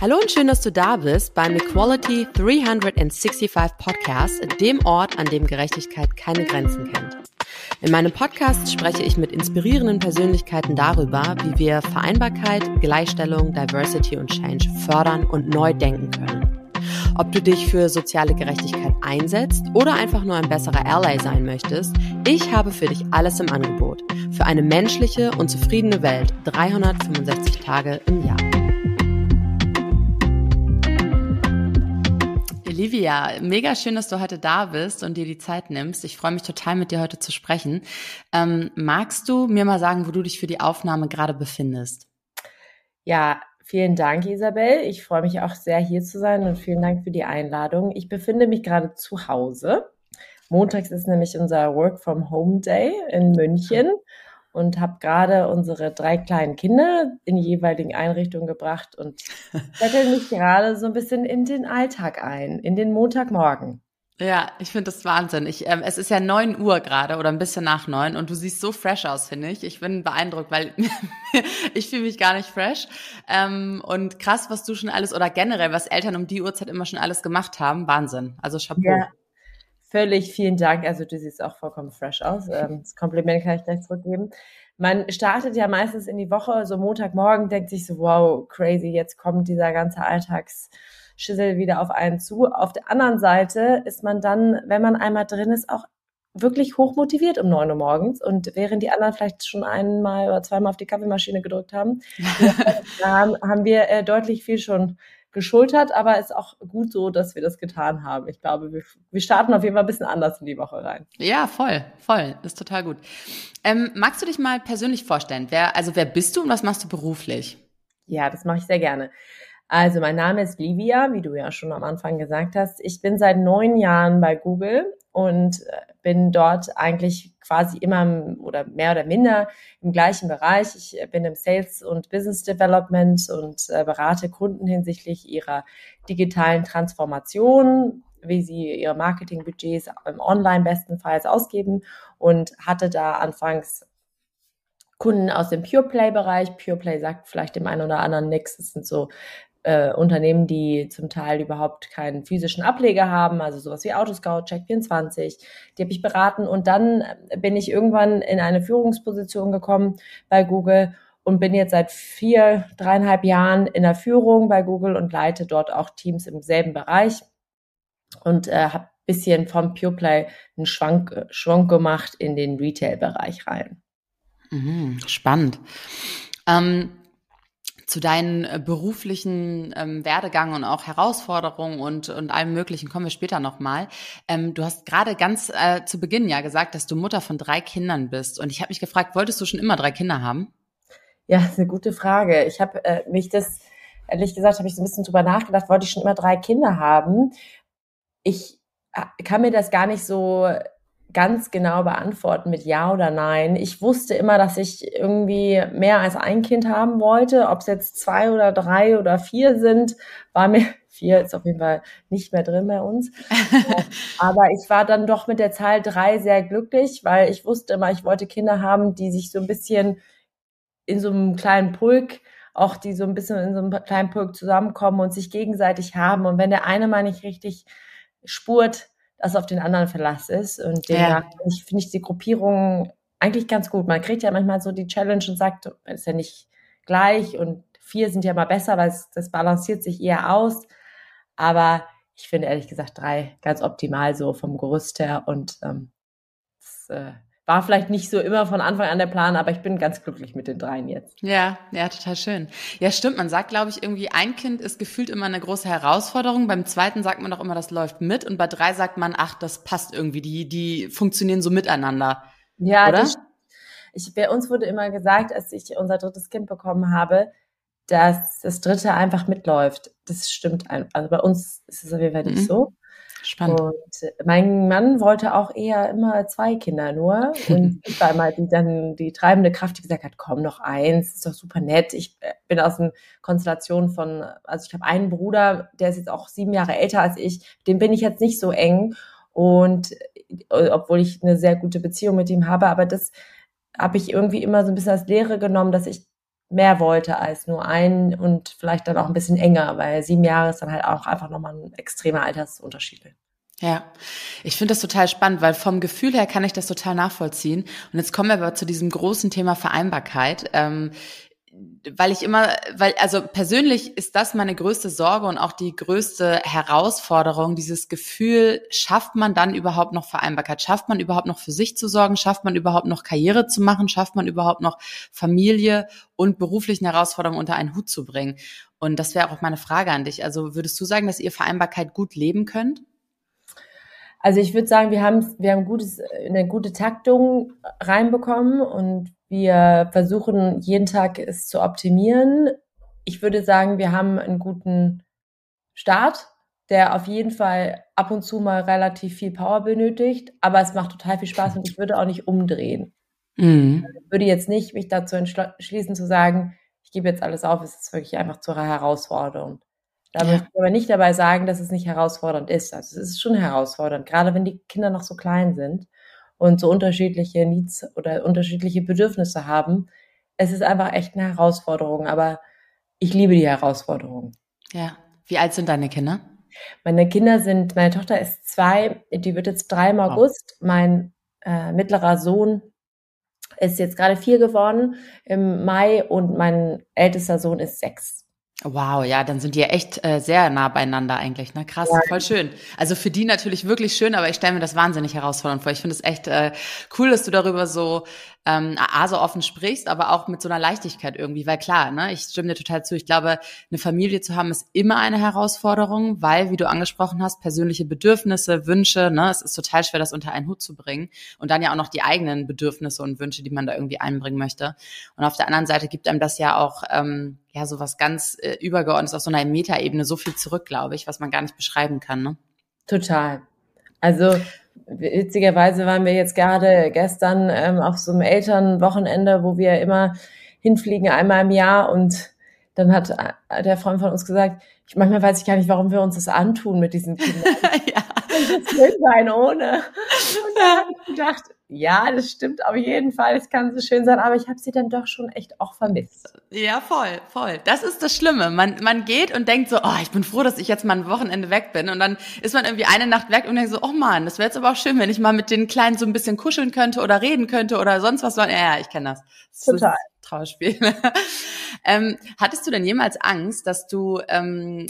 Hallo und schön, dass du da bist beim Equality 365 Podcast, dem Ort, an dem Gerechtigkeit keine Grenzen kennt. In meinem Podcast spreche ich mit inspirierenden Persönlichkeiten darüber, wie wir Vereinbarkeit, Gleichstellung, Diversity und Change fördern und neu denken können. Ob du dich für soziale Gerechtigkeit einsetzt oder einfach nur ein besserer Ally sein möchtest, ich habe für dich alles im Angebot. Für eine menschliche und zufriedene Welt 365 Tage im Jahr. Livia, mega schön, dass du heute da bist und dir die Zeit nimmst. Ich freue mich total, mit dir heute zu sprechen. Ähm, magst du mir mal sagen, wo du dich für die Aufnahme gerade befindest? Ja, vielen Dank, Isabel. Ich freue mich auch sehr, hier zu sein und vielen Dank für die Einladung. Ich befinde mich gerade zu Hause. Montags ist nämlich unser Work from Home Day in München und habe gerade unsere drei kleinen Kinder in die jeweiligen Einrichtungen gebracht und settle mich gerade so ein bisschen in den Alltag ein, in den Montagmorgen. Ja, ich finde das Wahnsinn. Ich, ähm, es ist ja neun Uhr gerade oder ein bisschen nach neun und du siehst so fresh aus, finde ich. Ich bin beeindruckt, weil ich fühle mich gar nicht fresh. Ähm, und krass, was du schon alles oder generell, was Eltern um die Uhrzeit immer schon alles gemacht haben. Wahnsinn. Also Chapeau. Ja, Völlig vielen Dank. Also du siehst auch vollkommen fresh aus. Ähm, das Kompliment kann ich gleich zurückgeben. Man startet ja meistens in die Woche, so Montagmorgen, denkt sich so, wow, crazy, jetzt kommt dieser ganze Alltagsschüssel wieder auf einen zu. Auf der anderen Seite ist man dann, wenn man einmal drin ist, auch wirklich hoch motiviert um neun Uhr morgens. Und während die anderen vielleicht schon einmal oder zweimal auf die Kaffeemaschine gedrückt haben, haben, haben wir äh, deutlich viel schon geschultert, aber ist auch gut so, dass wir das getan haben. Ich glaube, wir, wir starten auf jeden Fall ein bisschen anders in die Woche rein. Ja, voll, voll. Ist total gut. Ähm, magst du dich mal persönlich vorstellen? Wer, also wer bist du und was machst du beruflich? Ja, das mache ich sehr gerne. Also mein Name ist Livia, wie du ja schon am Anfang gesagt hast. Ich bin seit neun Jahren bei Google und äh, bin dort eigentlich quasi immer oder mehr oder minder im gleichen Bereich. Ich äh, bin im Sales und Business Development und äh, berate Kunden hinsichtlich ihrer digitalen Transformation, wie sie ihre Marketingbudgets im Online bestenfalls ausgeben und hatte da anfangs Kunden aus dem Pure Play Bereich. Pure Play sagt vielleicht dem einen oder anderen nichts. Das sind so äh, Unternehmen, die zum Teil überhaupt keinen physischen Ableger haben, also sowas wie Autoscout, Check24, die habe ich beraten und dann bin ich irgendwann in eine Führungsposition gekommen bei Google und bin jetzt seit vier, dreieinhalb Jahren in der Führung bei Google und leite dort auch Teams im selben Bereich und äh, habe bisschen vom PurePlay einen Schwank, Schwank gemacht in den Retail-Bereich rein. Mhm, spannend. Ähm, zu deinen äh, beruflichen ähm, Werdegang und auch Herausforderungen und, und allem Möglichen kommen wir später nochmal. Ähm, du hast gerade ganz äh, zu Beginn ja gesagt, dass du Mutter von drei Kindern bist. Und ich habe mich gefragt, wolltest du schon immer drei Kinder haben? Ja, eine gute Frage. Ich habe äh, mich das, ehrlich gesagt, habe ich so ein bisschen drüber nachgedacht, wollte ich schon immer drei Kinder haben. Ich äh, kann mir das gar nicht so ganz genau beantworten mit Ja oder Nein. Ich wusste immer, dass ich irgendwie mehr als ein Kind haben wollte. Ob es jetzt zwei oder drei oder vier sind, war mir vier ist auf jeden Fall nicht mehr drin bei uns. Aber ich war dann doch mit der Zahl drei sehr glücklich, weil ich wusste immer, ich wollte Kinder haben, die sich so ein bisschen in so einem kleinen Pulk auch die so ein bisschen in so einem kleinen Pulk zusammenkommen und sich gegenseitig haben. Und wenn der eine mal nicht richtig spurt, dass auf den anderen Verlass ist. Und demnach ja. finde ich, die Gruppierung eigentlich ganz gut. Man kriegt ja manchmal so die Challenge und sagt, ist ja nicht gleich und vier sind ja mal besser, weil es, das balanciert sich eher aus. Aber ich finde ehrlich gesagt drei ganz optimal so vom Gerüst her und ähm, das, äh, war vielleicht nicht so immer von Anfang an der Plan, aber ich bin ganz glücklich mit den dreien jetzt. Ja, ja, total schön. Ja, stimmt. Man sagt, glaube ich, irgendwie, ein Kind ist gefühlt immer eine große Herausforderung. Beim zweiten sagt man doch immer, das läuft mit. Und bei drei sagt man, ach, das passt irgendwie. Die, die funktionieren so miteinander. Ja, oder? Das, ich, bei uns wurde immer gesagt, als ich unser drittes Kind bekommen habe, dass das dritte einfach mitläuft. Das stimmt. Also bei uns ist es auf jeden Fall nicht mhm. so. Spannend. Und mein Mann wollte auch eher immer zwei Kinder nur. Und ich war immer die dann die treibende Kraft, die gesagt hat, komm, noch eins, ist doch super nett. Ich äh, bin aus einer Konstellation von, also ich habe einen Bruder, der ist jetzt auch sieben Jahre älter als ich, dem bin ich jetzt nicht so eng. Und äh, obwohl ich eine sehr gute Beziehung mit ihm habe, aber das habe ich irgendwie immer so ein bisschen als Lehre genommen, dass ich mehr wollte als nur einen und vielleicht dann auch ein bisschen enger, weil sieben Jahre ist dann halt auch einfach nochmal ein extremer Altersunterschied. Ja, ich finde das total spannend, weil vom Gefühl her kann ich das total nachvollziehen. Und jetzt kommen wir aber zu diesem großen Thema Vereinbarkeit. Ähm, weil ich immer, weil, also persönlich ist das meine größte Sorge und auch die größte Herausforderung, dieses Gefühl, schafft man dann überhaupt noch Vereinbarkeit? Schafft man überhaupt noch für sich zu sorgen? Schafft man überhaupt noch Karriere zu machen? Schafft man überhaupt noch Familie und beruflichen Herausforderungen unter einen Hut zu bringen? Und das wäre auch meine Frage an dich. Also würdest du sagen, dass ihr Vereinbarkeit gut leben könnt? Also ich würde sagen, wir haben, wir haben gutes, eine gute Taktung reinbekommen und wir versuchen jeden Tag es zu optimieren. Ich würde sagen, wir haben einen guten Start, der auf jeden Fall ab und zu mal relativ viel Power benötigt, aber es macht total viel Spaß und ich würde auch nicht umdrehen. Mhm. Ich würde jetzt nicht mich dazu entschließen zu sagen, ich gebe jetzt alles auf, es ist wirklich einfach zu herausfordernd. Da ja. möchte ich aber nicht dabei sagen, dass es nicht herausfordernd ist. Also es ist schon herausfordernd, gerade wenn die Kinder noch so klein sind und so unterschiedliche Needs oder unterschiedliche Bedürfnisse haben. Es ist einfach echt eine Herausforderung, aber ich liebe die Herausforderung. Ja. Wie alt sind deine Kinder? Meine Kinder sind, meine Tochter ist zwei, die wird jetzt drei im August. Oh. Mein äh, mittlerer Sohn ist jetzt gerade vier geworden im Mai und mein ältester Sohn ist sechs. Wow, ja, dann sind die ja echt äh, sehr nah beieinander eigentlich, ne? Krass, ja. voll schön. Also für die natürlich wirklich schön, aber ich stelle mir das wahnsinnig herausfordernd vor. Ich finde es echt äh, cool, dass du darüber so ähm, A, so offen sprichst, aber auch mit so einer Leichtigkeit irgendwie, weil klar, ne, ich stimme dir total zu. Ich glaube, eine Familie zu haben ist immer eine Herausforderung, weil, wie du angesprochen hast, persönliche Bedürfnisse, Wünsche, ne, es ist total schwer, das unter einen Hut zu bringen. Und dann ja auch noch die eigenen Bedürfnisse und Wünsche, die man da irgendwie einbringen möchte. Und auf der anderen Seite gibt einem das ja auch, ähm, ja, so was ganz äh, übergeordnetes auf so einer Metaebene so viel zurück, glaube ich, was man gar nicht beschreiben kann, ne? Total. Also witzigerweise waren wir jetzt gerade gestern ähm, auf so einem Elternwochenende, wo wir immer hinfliegen, einmal im Jahr und dann hat äh, der Freund von uns gesagt, ich, manchmal weiß ich gar nicht, warum wir uns das antun mit diesen Kindern. ja. Das will sein ohne. Und dann habe ich gedacht, ja, das stimmt auf jeden Fall. Es kann so schön sein, aber ich habe sie dann doch schon echt auch vermisst. Ja, voll, voll. Das ist das Schlimme. Man, man geht und denkt so, oh, ich bin froh, dass ich jetzt mal ein Wochenende weg bin. Und dann ist man irgendwie eine Nacht weg und denkt so, oh man, das wäre jetzt aber auch schön, wenn ich mal mit den Kleinen so ein bisschen kuscheln könnte oder reden könnte oder sonst was. Ja, ja, ich kenne das. das. Total. Trauerspiel. ähm, hattest du denn jemals Angst, dass du ähm,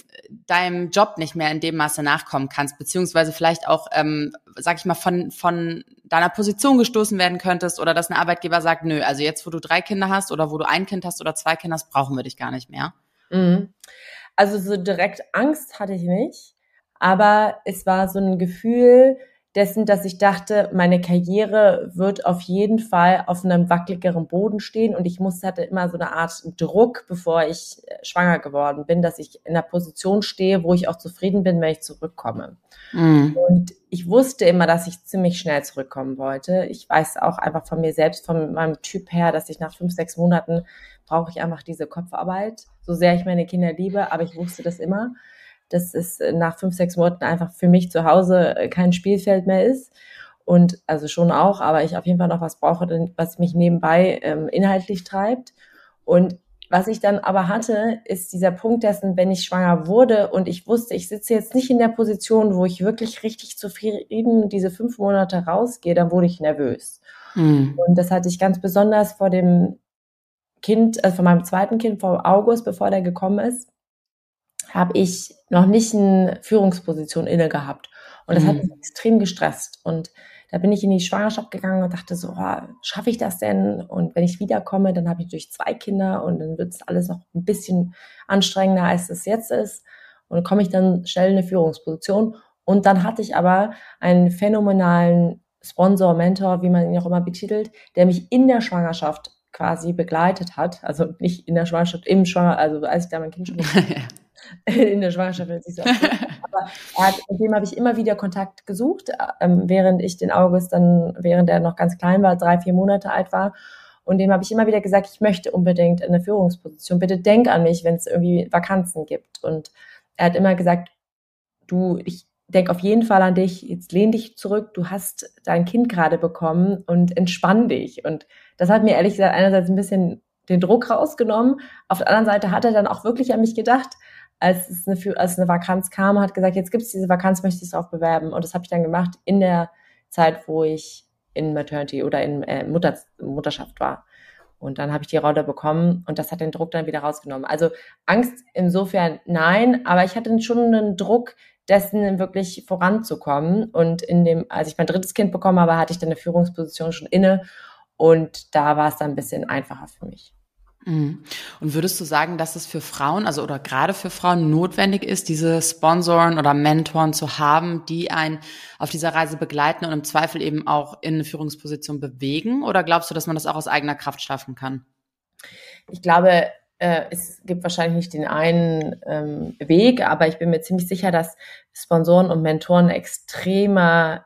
deinem Job nicht mehr in dem Maße nachkommen kannst, beziehungsweise vielleicht auch, ähm, sag ich mal, von, von deiner Position gestoßen werden könntest oder dass ein Arbeitgeber sagt, nö, also jetzt, wo du drei Kinder hast oder wo du ein Kind hast oder zwei Kinder hast, brauchen wir dich gar nicht mehr? Mhm. Also so direkt Angst hatte ich nicht, aber es war so ein Gefühl, dessen, dass ich dachte, meine Karriere wird auf jeden Fall auf einem wackeligeren Boden stehen und ich musste, hatte immer so eine Art Druck, bevor ich äh, schwanger geworden bin, dass ich in einer Position stehe, wo ich auch zufrieden bin, wenn ich zurückkomme. Mhm. Und ich wusste immer, dass ich ziemlich schnell zurückkommen wollte. Ich weiß auch einfach von mir selbst, von meinem Typ her, dass ich nach fünf, sechs Monaten brauche ich einfach diese Kopfarbeit, so sehr ich meine Kinder liebe, aber ich wusste das immer dass es nach fünf, sechs Monaten einfach für mich zu Hause äh, kein Spielfeld mehr ist. Und also schon auch, aber ich auf jeden Fall noch was brauche, was mich nebenbei ähm, inhaltlich treibt. Und was ich dann aber hatte, ist dieser Punkt dessen, wenn ich schwanger wurde und ich wusste, ich sitze jetzt nicht in der Position, wo ich wirklich richtig zufrieden diese fünf Monate rausgehe, dann wurde ich nervös. Mhm. Und das hatte ich ganz besonders vor dem Kind, also vor meinem zweiten Kind, vor August, bevor der gekommen ist habe ich noch nicht eine Führungsposition inne gehabt. Und das mhm. hat mich extrem gestresst. Und da bin ich in die Schwangerschaft gegangen und dachte so, oh, schaffe ich das denn? Und wenn ich wiederkomme, dann habe ich natürlich zwei Kinder und dann wird es alles noch ein bisschen anstrengender, als es jetzt ist. Und komme ich dann schnell in eine Führungsposition. Und dann hatte ich aber einen phänomenalen Sponsor, Mentor, wie man ihn auch immer betitelt, der mich in der Schwangerschaft quasi begleitet hat. Also nicht in der Schwangerschaft, im Schwanger, also als ich da mein Kind schon in der Schwangerschaft nicht so. Aber hat, mit dem habe ich immer wieder Kontakt gesucht, ähm, während ich den August dann, während er noch ganz klein war, drei, vier Monate alt war. Und dem habe ich immer wieder gesagt, ich möchte unbedingt in eine Führungsposition. Bitte denk an mich, wenn es irgendwie Vakanzen gibt. Und er hat immer gesagt, du, ich denk auf jeden Fall an dich, jetzt lehn dich zurück, du hast dein Kind gerade bekommen und entspann dich. Und das hat mir ehrlich gesagt einerseits ein bisschen den Druck rausgenommen. Auf der anderen Seite hat er dann auch wirklich an mich gedacht, als es eine, als eine Vakanz kam, hat gesagt, jetzt gibt es diese Vakanz, möchte ich darauf bewerben. Und das habe ich dann gemacht in der Zeit, wo ich in Maternity oder in äh, Mutter, Mutterschaft war. Und dann habe ich die Rolle bekommen und das hat den Druck dann wieder rausgenommen. Also Angst insofern nein, aber ich hatte schon einen Druck, dessen wirklich voranzukommen. Und in dem, als ich mein drittes Kind bekommen habe, hatte ich dann eine Führungsposition schon inne und da war es dann ein bisschen einfacher für mich. Mhm. Und würdest du sagen, dass es für Frauen, also oder gerade für Frauen notwendig ist, diese Sponsoren oder Mentoren zu haben, die einen auf dieser Reise begleiten und im Zweifel eben auch in eine Führungsposition bewegen? Oder glaubst du, dass man das auch aus eigener Kraft schaffen kann? Ich glaube, äh, es gibt wahrscheinlich nicht den einen ähm, Weg, aber ich bin mir ziemlich sicher, dass Sponsoren und Mentoren extremer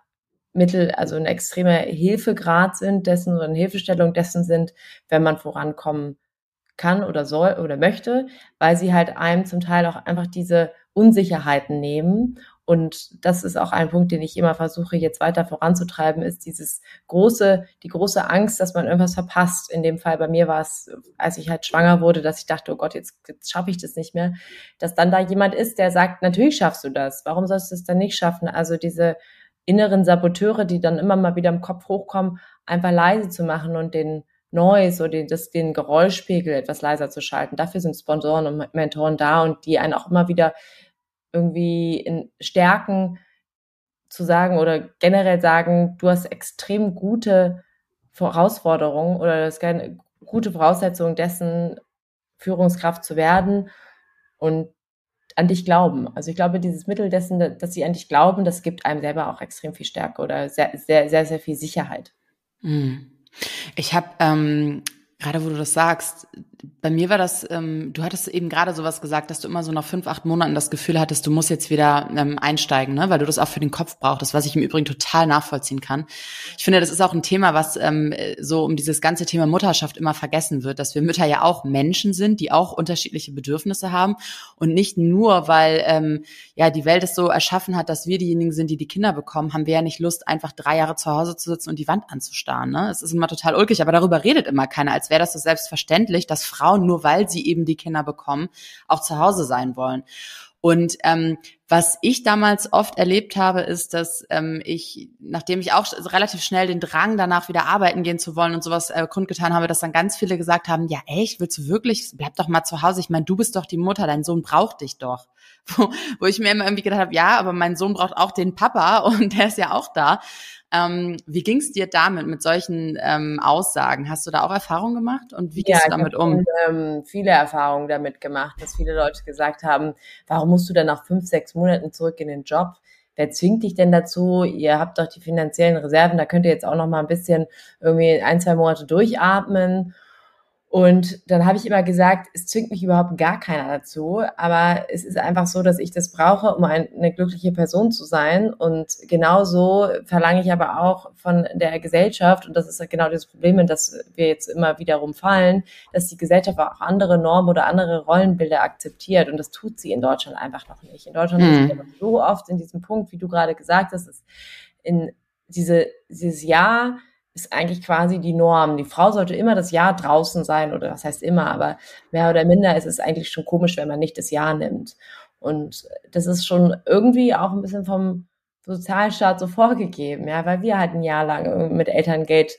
Mittel, also ein extremer Hilfegrad sind dessen oder eine Hilfestellung dessen sind, wenn man vorankommen kann oder soll oder möchte, weil sie halt einem zum Teil auch einfach diese Unsicherheiten nehmen. Und das ist auch ein Punkt, den ich immer versuche, jetzt weiter voranzutreiben, ist dieses große, die große Angst, dass man irgendwas verpasst. In dem Fall bei mir war es, als ich halt schwanger wurde, dass ich dachte, oh Gott, jetzt, jetzt schaffe ich das nicht mehr. Dass dann da jemand ist, der sagt, natürlich schaffst du das. Warum sollst du es dann nicht schaffen? Also diese inneren Saboteure, die dann immer mal wieder im Kopf hochkommen, einfach leise zu machen und den Noise oder das, den Geräuschpegel etwas leiser zu schalten. Dafür sind Sponsoren und Mentoren da und die einen auch immer wieder irgendwie in Stärken zu sagen oder generell sagen, du hast extrem gute Herausforderungen oder das gute Voraussetzung dessen, Führungskraft zu werden und an dich glauben. Also ich glaube, dieses Mittel dessen, dass sie an dich glauben, das gibt einem selber auch extrem viel Stärke oder sehr, sehr, sehr, sehr viel Sicherheit. Mhm. Ich habe ähm, gerade, wo du das sagst, bei mir war das, ähm, du hattest eben gerade sowas gesagt, dass du immer so nach fünf, acht Monaten das Gefühl hattest, du musst jetzt wieder ähm, einsteigen, ne? weil du das auch für den Kopf brauchst, was ich im Übrigen total nachvollziehen kann. Ich finde, das ist auch ein Thema, was ähm, so um dieses ganze Thema Mutterschaft immer vergessen wird, dass wir Mütter ja auch Menschen sind, die auch unterschiedliche Bedürfnisse haben und nicht nur, weil ähm, ja die Welt es so erschaffen hat, dass wir diejenigen sind, die die Kinder bekommen, haben wir ja nicht Lust, einfach drei Jahre zu Hause zu sitzen und die Wand anzustarren. Ne? Es ist immer total ulkig, aber darüber redet immer keiner, als wäre das so selbstverständlich, dass Frauen nur weil sie eben die Kinder bekommen, auch zu Hause sein wollen. Und ähm, was ich damals oft erlebt habe, ist, dass ähm, ich, nachdem ich auch relativ schnell den Drang danach wieder arbeiten gehen zu wollen und sowas äh, kundgetan habe, dass dann ganz viele gesagt haben, ja echt, willst du wirklich, bleib doch mal zu Hause. Ich meine, du bist doch die Mutter, dein Sohn braucht dich doch. Wo, wo ich mir immer irgendwie gedacht habe, ja, aber mein Sohn braucht auch den Papa und der ist ja auch da. Ähm, wie ging es dir damit, mit solchen ähm, Aussagen? Hast du da auch Erfahrungen gemacht und wie gehst ja, du damit um? Ich ähm, viele Erfahrungen damit gemacht, dass viele Leute gesagt haben, warum musst du dann nach fünf, sechs Monaten zurück in den Job? Wer zwingt dich denn dazu? Ihr habt doch die finanziellen Reserven, da könnt ihr jetzt auch noch mal ein bisschen irgendwie ein, zwei Monate durchatmen und dann habe ich immer gesagt, es zwingt mich überhaupt gar keiner dazu, aber es ist einfach so, dass ich das brauche, um eine glückliche Person zu sein. Und genauso verlange ich aber auch von der Gesellschaft, und das ist genau das Problem, in das wir jetzt immer wiederum fallen, dass die Gesellschaft auch andere Normen oder andere Rollenbilder akzeptiert. Und das tut sie in Deutschland einfach noch nicht. In Deutschland mhm. sind wir so oft in diesem Punkt, wie du gerade gesagt hast, ist in diese, dieses Jahr, ist eigentlich quasi die Norm. Die Frau sollte immer das Jahr draußen sein, oder das heißt immer, aber mehr oder minder ist es eigentlich schon komisch, wenn man nicht das Jahr nimmt. Und das ist schon irgendwie auch ein bisschen vom Sozialstaat so vorgegeben, ja, weil wir halt ein Jahr lang mit Elterngeld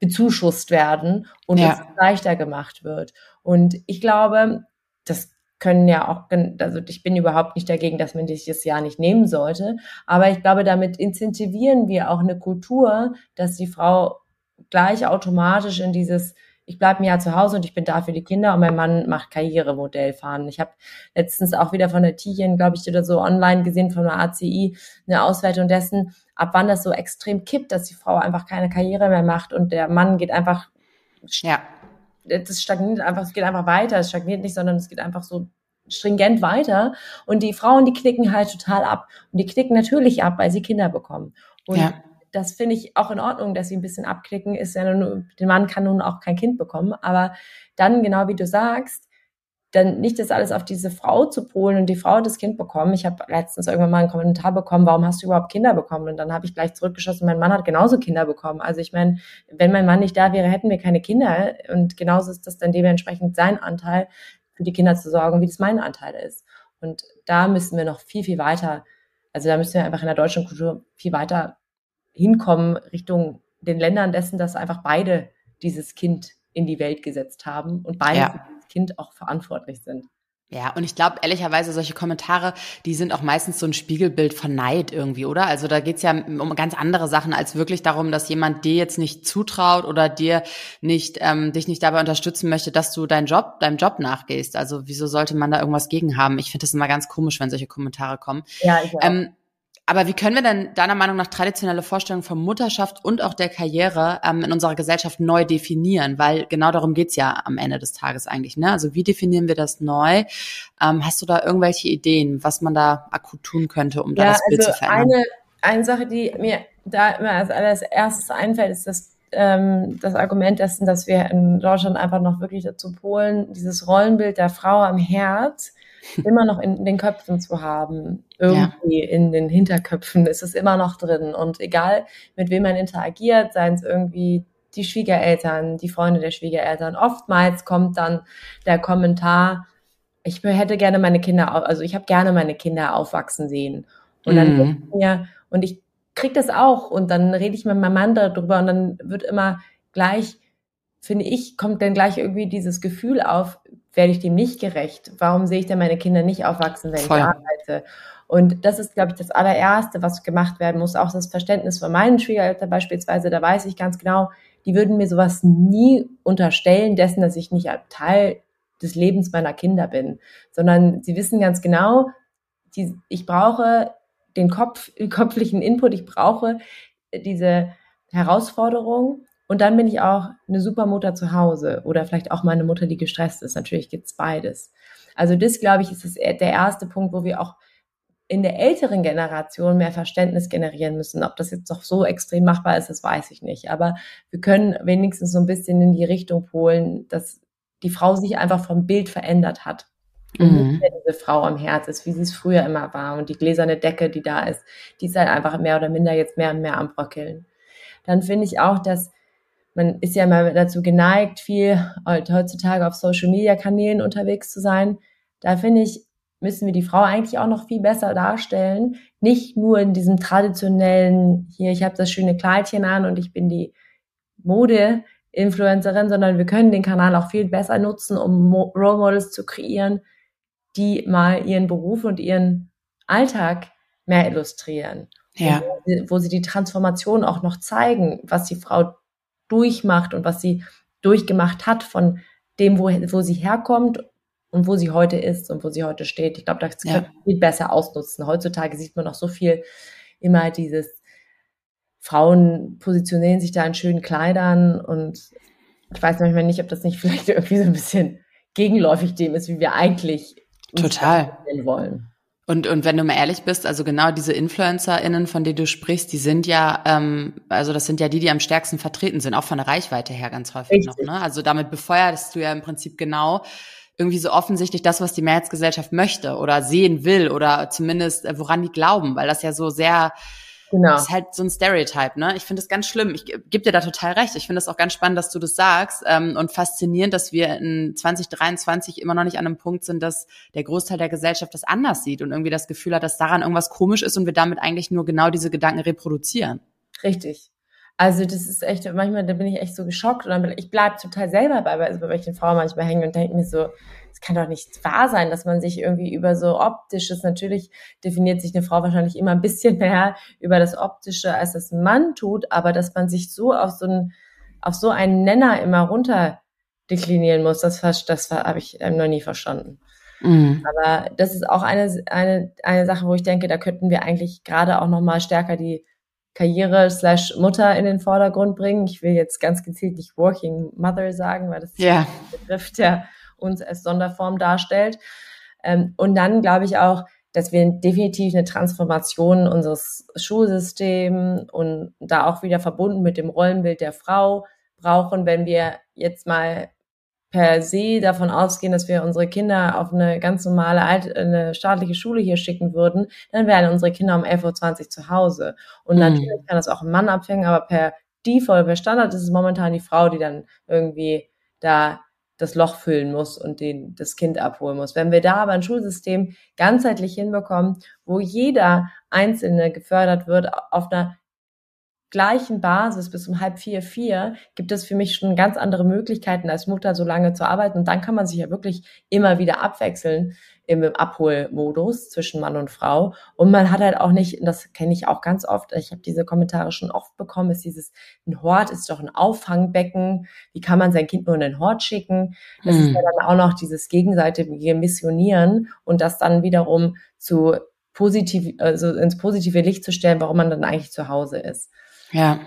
bezuschusst werden und ja. es leichter gemacht wird. Und ich glaube, das können ja auch, also ich bin überhaupt nicht dagegen, dass man dieses Jahr nicht nehmen sollte, aber ich glaube, damit incentivieren wir auch eine Kultur, dass die Frau gleich automatisch in dieses ich bleibe ein Jahr zu Hause und ich bin da für die Kinder und mein Mann macht Karrieremodell fahren. Ich habe letztens auch wieder von der Tijen, glaube ich, oder so online gesehen von der ACI eine Auswertung dessen, ab wann das so extrem kippt, dass die Frau einfach keine Karriere mehr macht und der Mann geht einfach ja das stagniert einfach, es geht einfach weiter, es stagniert nicht, sondern es geht einfach so stringent weiter. Und die Frauen, die knicken halt total ab. Und die knicken natürlich ab, weil sie Kinder bekommen. Und ja. das finde ich auch in Ordnung, dass sie ein bisschen abklicken. Ist ja nur, der Mann kann nun auch kein Kind bekommen. Aber dann, genau wie du sagst, dann nicht das alles auf diese Frau zu polen und die Frau hat das Kind bekommen. Ich habe letztens irgendwann mal einen Kommentar bekommen, warum hast du überhaupt Kinder bekommen? Und dann habe ich gleich zurückgeschossen, mein Mann hat genauso Kinder bekommen. Also ich meine, wenn mein Mann nicht da wäre, hätten wir keine Kinder. Und genauso ist das dann dementsprechend sein Anteil, für die Kinder zu sorgen, wie das mein Anteil ist. Und da müssen wir noch viel, viel weiter, also da müssen wir einfach in der deutschen Kultur viel weiter hinkommen Richtung den Ländern dessen, dass einfach beide dieses Kind in die Welt gesetzt haben und beide ja. Kind auch verantwortlich sind. Ja, und ich glaube, ehrlicherweise, solche Kommentare, die sind auch meistens so ein Spiegelbild von Neid irgendwie, oder? Also da geht's ja um ganz andere Sachen, als wirklich darum, dass jemand dir jetzt nicht zutraut oder dir nicht, ähm, dich nicht dabei unterstützen möchte, dass du deinen Job, deinem Job nachgehst. Also wieso sollte man da irgendwas gegen haben? Ich finde das immer ganz komisch, wenn solche Kommentare kommen. Ja, ich auch. Ähm, aber wie können wir denn deiner Meinung nach traditionelle Vorstellungen von Mutterschaft und auch der Karriere ähm, in unserer Gesellschaft neu definieren? Weil genau darum geht's ja am Ende des Tages eigentlich. Ne? Also wie definieren wir das neu? Ähm, hast du da irgendwelche Ideen, was man da akut tun könnte, um da ja, das Bild also zu verändern? Eine, eine Sache, die mir da immer als allererstes einfällt, ist das, ähm, das Argument dessen, dass wir in Deutschland einfach noch wirklich dazu polen, dieses Rollenbild der Frau am Herz immer noch in den Köpfen zu haben. Irgendwie ja. in den Hinterköpfen ist es immer noch drin. Und egal, mit wem man interagiert, seien es irgendwie die Schwiegereltern, die Freunde der Schwiegereltern, oftmals kommt dann der Kommentar, ich hätte gerne meine Kinder, also ich habe gerne meine Kinder aufwachsen sehen. Und dann mhm. mir, und ich krieg das auch und dann rede ich mit meinem Mann darüber und dann wird immer gleich, finde ich, kommt dann gleich irgendwie dieses Gefühl auf, werde ich dem nicht gerecht? Warum sehe ich denn meine Kinder nicht aufwachsen, wenn Voll. ich arbeite? Und das ist, glaube ich, das allererste, was gemacht werden muss. Auch das Verständnis von meinen Schwiegereltern beispielsweise. Da weiß ich ganz genau, die würden mir sowas nie unterstellen dessen, dass ich nicht Teil des Lebens meiner Kinder bin, sondern sie wissen ganz genau, die, ich brauche den Kopf, den kopflichen Input, ich brauche diese Herausforderung und dann bin ich auch eine super Mutter zu Hause oder vielleicht auch mal eine Mutter, die gestresst ist. Natürlich gibt's beides. Also das, glaube ich, ist das, der erste Punkt, wo wir auch in der älteren Generation mehr Verständnis generieren müssen. Ob das jetzt noch so extrem machbar ist, das weiß ich nicht. Aber wir können wenigstens so ein bisschen in die Richtung polen, dass die Frau sich einfach vom Bild verändert hat. Mhm. nicht mehr diese Frau am Herz ist, wie sie es früher immer war. Und die gläserne Decke, die da ist, die ist halt einfach mehr oder minder jetzt mehr und mehr am Bröckeln. Dann finde ich auch, dass man ist ja mal dazu geneigt, viel heutzutage auf Social Media Kanälen unterwegs zu sein. Da finde ich, müssen wir die Frau eigentlich auch noch viel besser darstellen. Nicht nur in diesem traditionellen, hier, ich habe das schöne Kleidchen an und ich bin die Mode-Influencerin, sondern wir können den Kanal auch viel besser nutzen, um Role Models zu kreieren, die mal ihren Beruf und ihren Alltag mehr illustrieren. Ja. Wo sie, wo sie die Transformation auch noch zeigen, was die Frau durchmacht und was sie durchgemacht hat von dem, wo, wo sie herkommt und wo sie heute ist und wo sie heute steht. Ich glaube, das ja. viel besser ausnutzen. Heutzutage sieht man noch so viel immer dieses Frauen positionieren sich da in schönen Kleidern und ich weiß manchmal nicht, ob das nicht vielleicht irgendwie so ein bisschen gegenläufig dem ist, wie wir eigentlich total wollen. Und, und wenn du mal ehrlich bist, also genau diese InfluencerInnen, von denen du sprichst, die sind ja, ähm, also das sind ja die, die am stärksten vertreten sind, auch von der Reichweite her ganz häufig Richtig. noch. Ne? Also damit befeuerst du ja im Prinzip genau irgendwie so offensichtlich das, was die Mehrheitsgesellschaft möchte oder sehen will oder zumindest äh, woran die glauben, weil das ja so sehr Genau. Das ist halt so ein Stereotype, ne? Ich finde das ganz schlimm. Ich gebe dir da total recht. Ich finde das auch ganz spannend, dass du das sagst ähm, und faszinierend, dass wir in 2023 immer noch nicht an einem Punkt sind, dass der Großteil der Gesellschaft das anders sieht und irgendwie das Gefühl hat, dass daran irgendwas komisch ist und wir damit eigentlich nur genau diese Gedanken reproduzieren. Richtig. Also das ist echt, manchmal, da bin ich echt so geschockt und dann, ich bleib total selber bei, also bei welchen Frauen manchmal hängen und denke mir so, es kann doch nicht wahr sein, dass man sich irgendwie über so optisches, natürlich definiert sich eine Frau wahrscheinlich immer ein bisschen mehr über das Optische, als das ein Mann tut, aber dass man sich so auf so einen, auf so einen Nenner immer runter deklinieren muss, das, das habe ich noch nie verstanden. Mhm. Aber das ist auch eine, eine, eine Sache, wo ich denke, da könnten wir eigentlich gerade auch nochmal stärker die Karriere slash Mutter in den Vordergrund bringen. Ich will jetzt ganz gezielt nicht Working Mother sagen, weil das yeah. ist ein Begriff, der uns als Sonderform darstellt. Ähm, und dann glaube ich auch, dass wir definitiv eine Transformation unseres Schulsystems und da auch wieder verbunden mit dem Rollenbild der Frau brauchen, wenn wir jetzt mal per se davon ausgehen, dass wir unsere Kinder auf eine ganz normale alt, eine staatliche Schule hier schicken würden, dann wären unsere Kinder um 11.20 Uhr zu Hause. Und mhm. natürlich kann das auch ein Mann abhängen, aber per Default, per Standard ist es momentan die Frau, die dann irgendwie da das Loch füllen muss und den, das Kind abholen muss. Wenn wir da aber ein Schulsystem ganzheitlich hinbekommen, wo jeder Einzelne gefördert wird auf einer gleichen Basis bis um halb vier, vier, gibt es für mich schon ganz andere Möglichkeiten als Mutter so lange zu arbeiten. Und dann kann man sich ja wirklich immer wieder abwechseln im Abholmodus zwischen Mann und Frau. Und man hat halt auch nicht, das kenne ich auch ganz oft, ich habe diese Kommentare schon oft bekommen, ist dieses, ein Hort ist doch ein Auffangbecken. Wie kann man sein Kind nur in den Hort schicken? Das hm. ist ja dann auch noch dieses gegenseitige Missionieren und das dann wiederum zu positiv, also ins positive Licht zu stellen, warum man dann eigentlich zu Hause ist. Ja.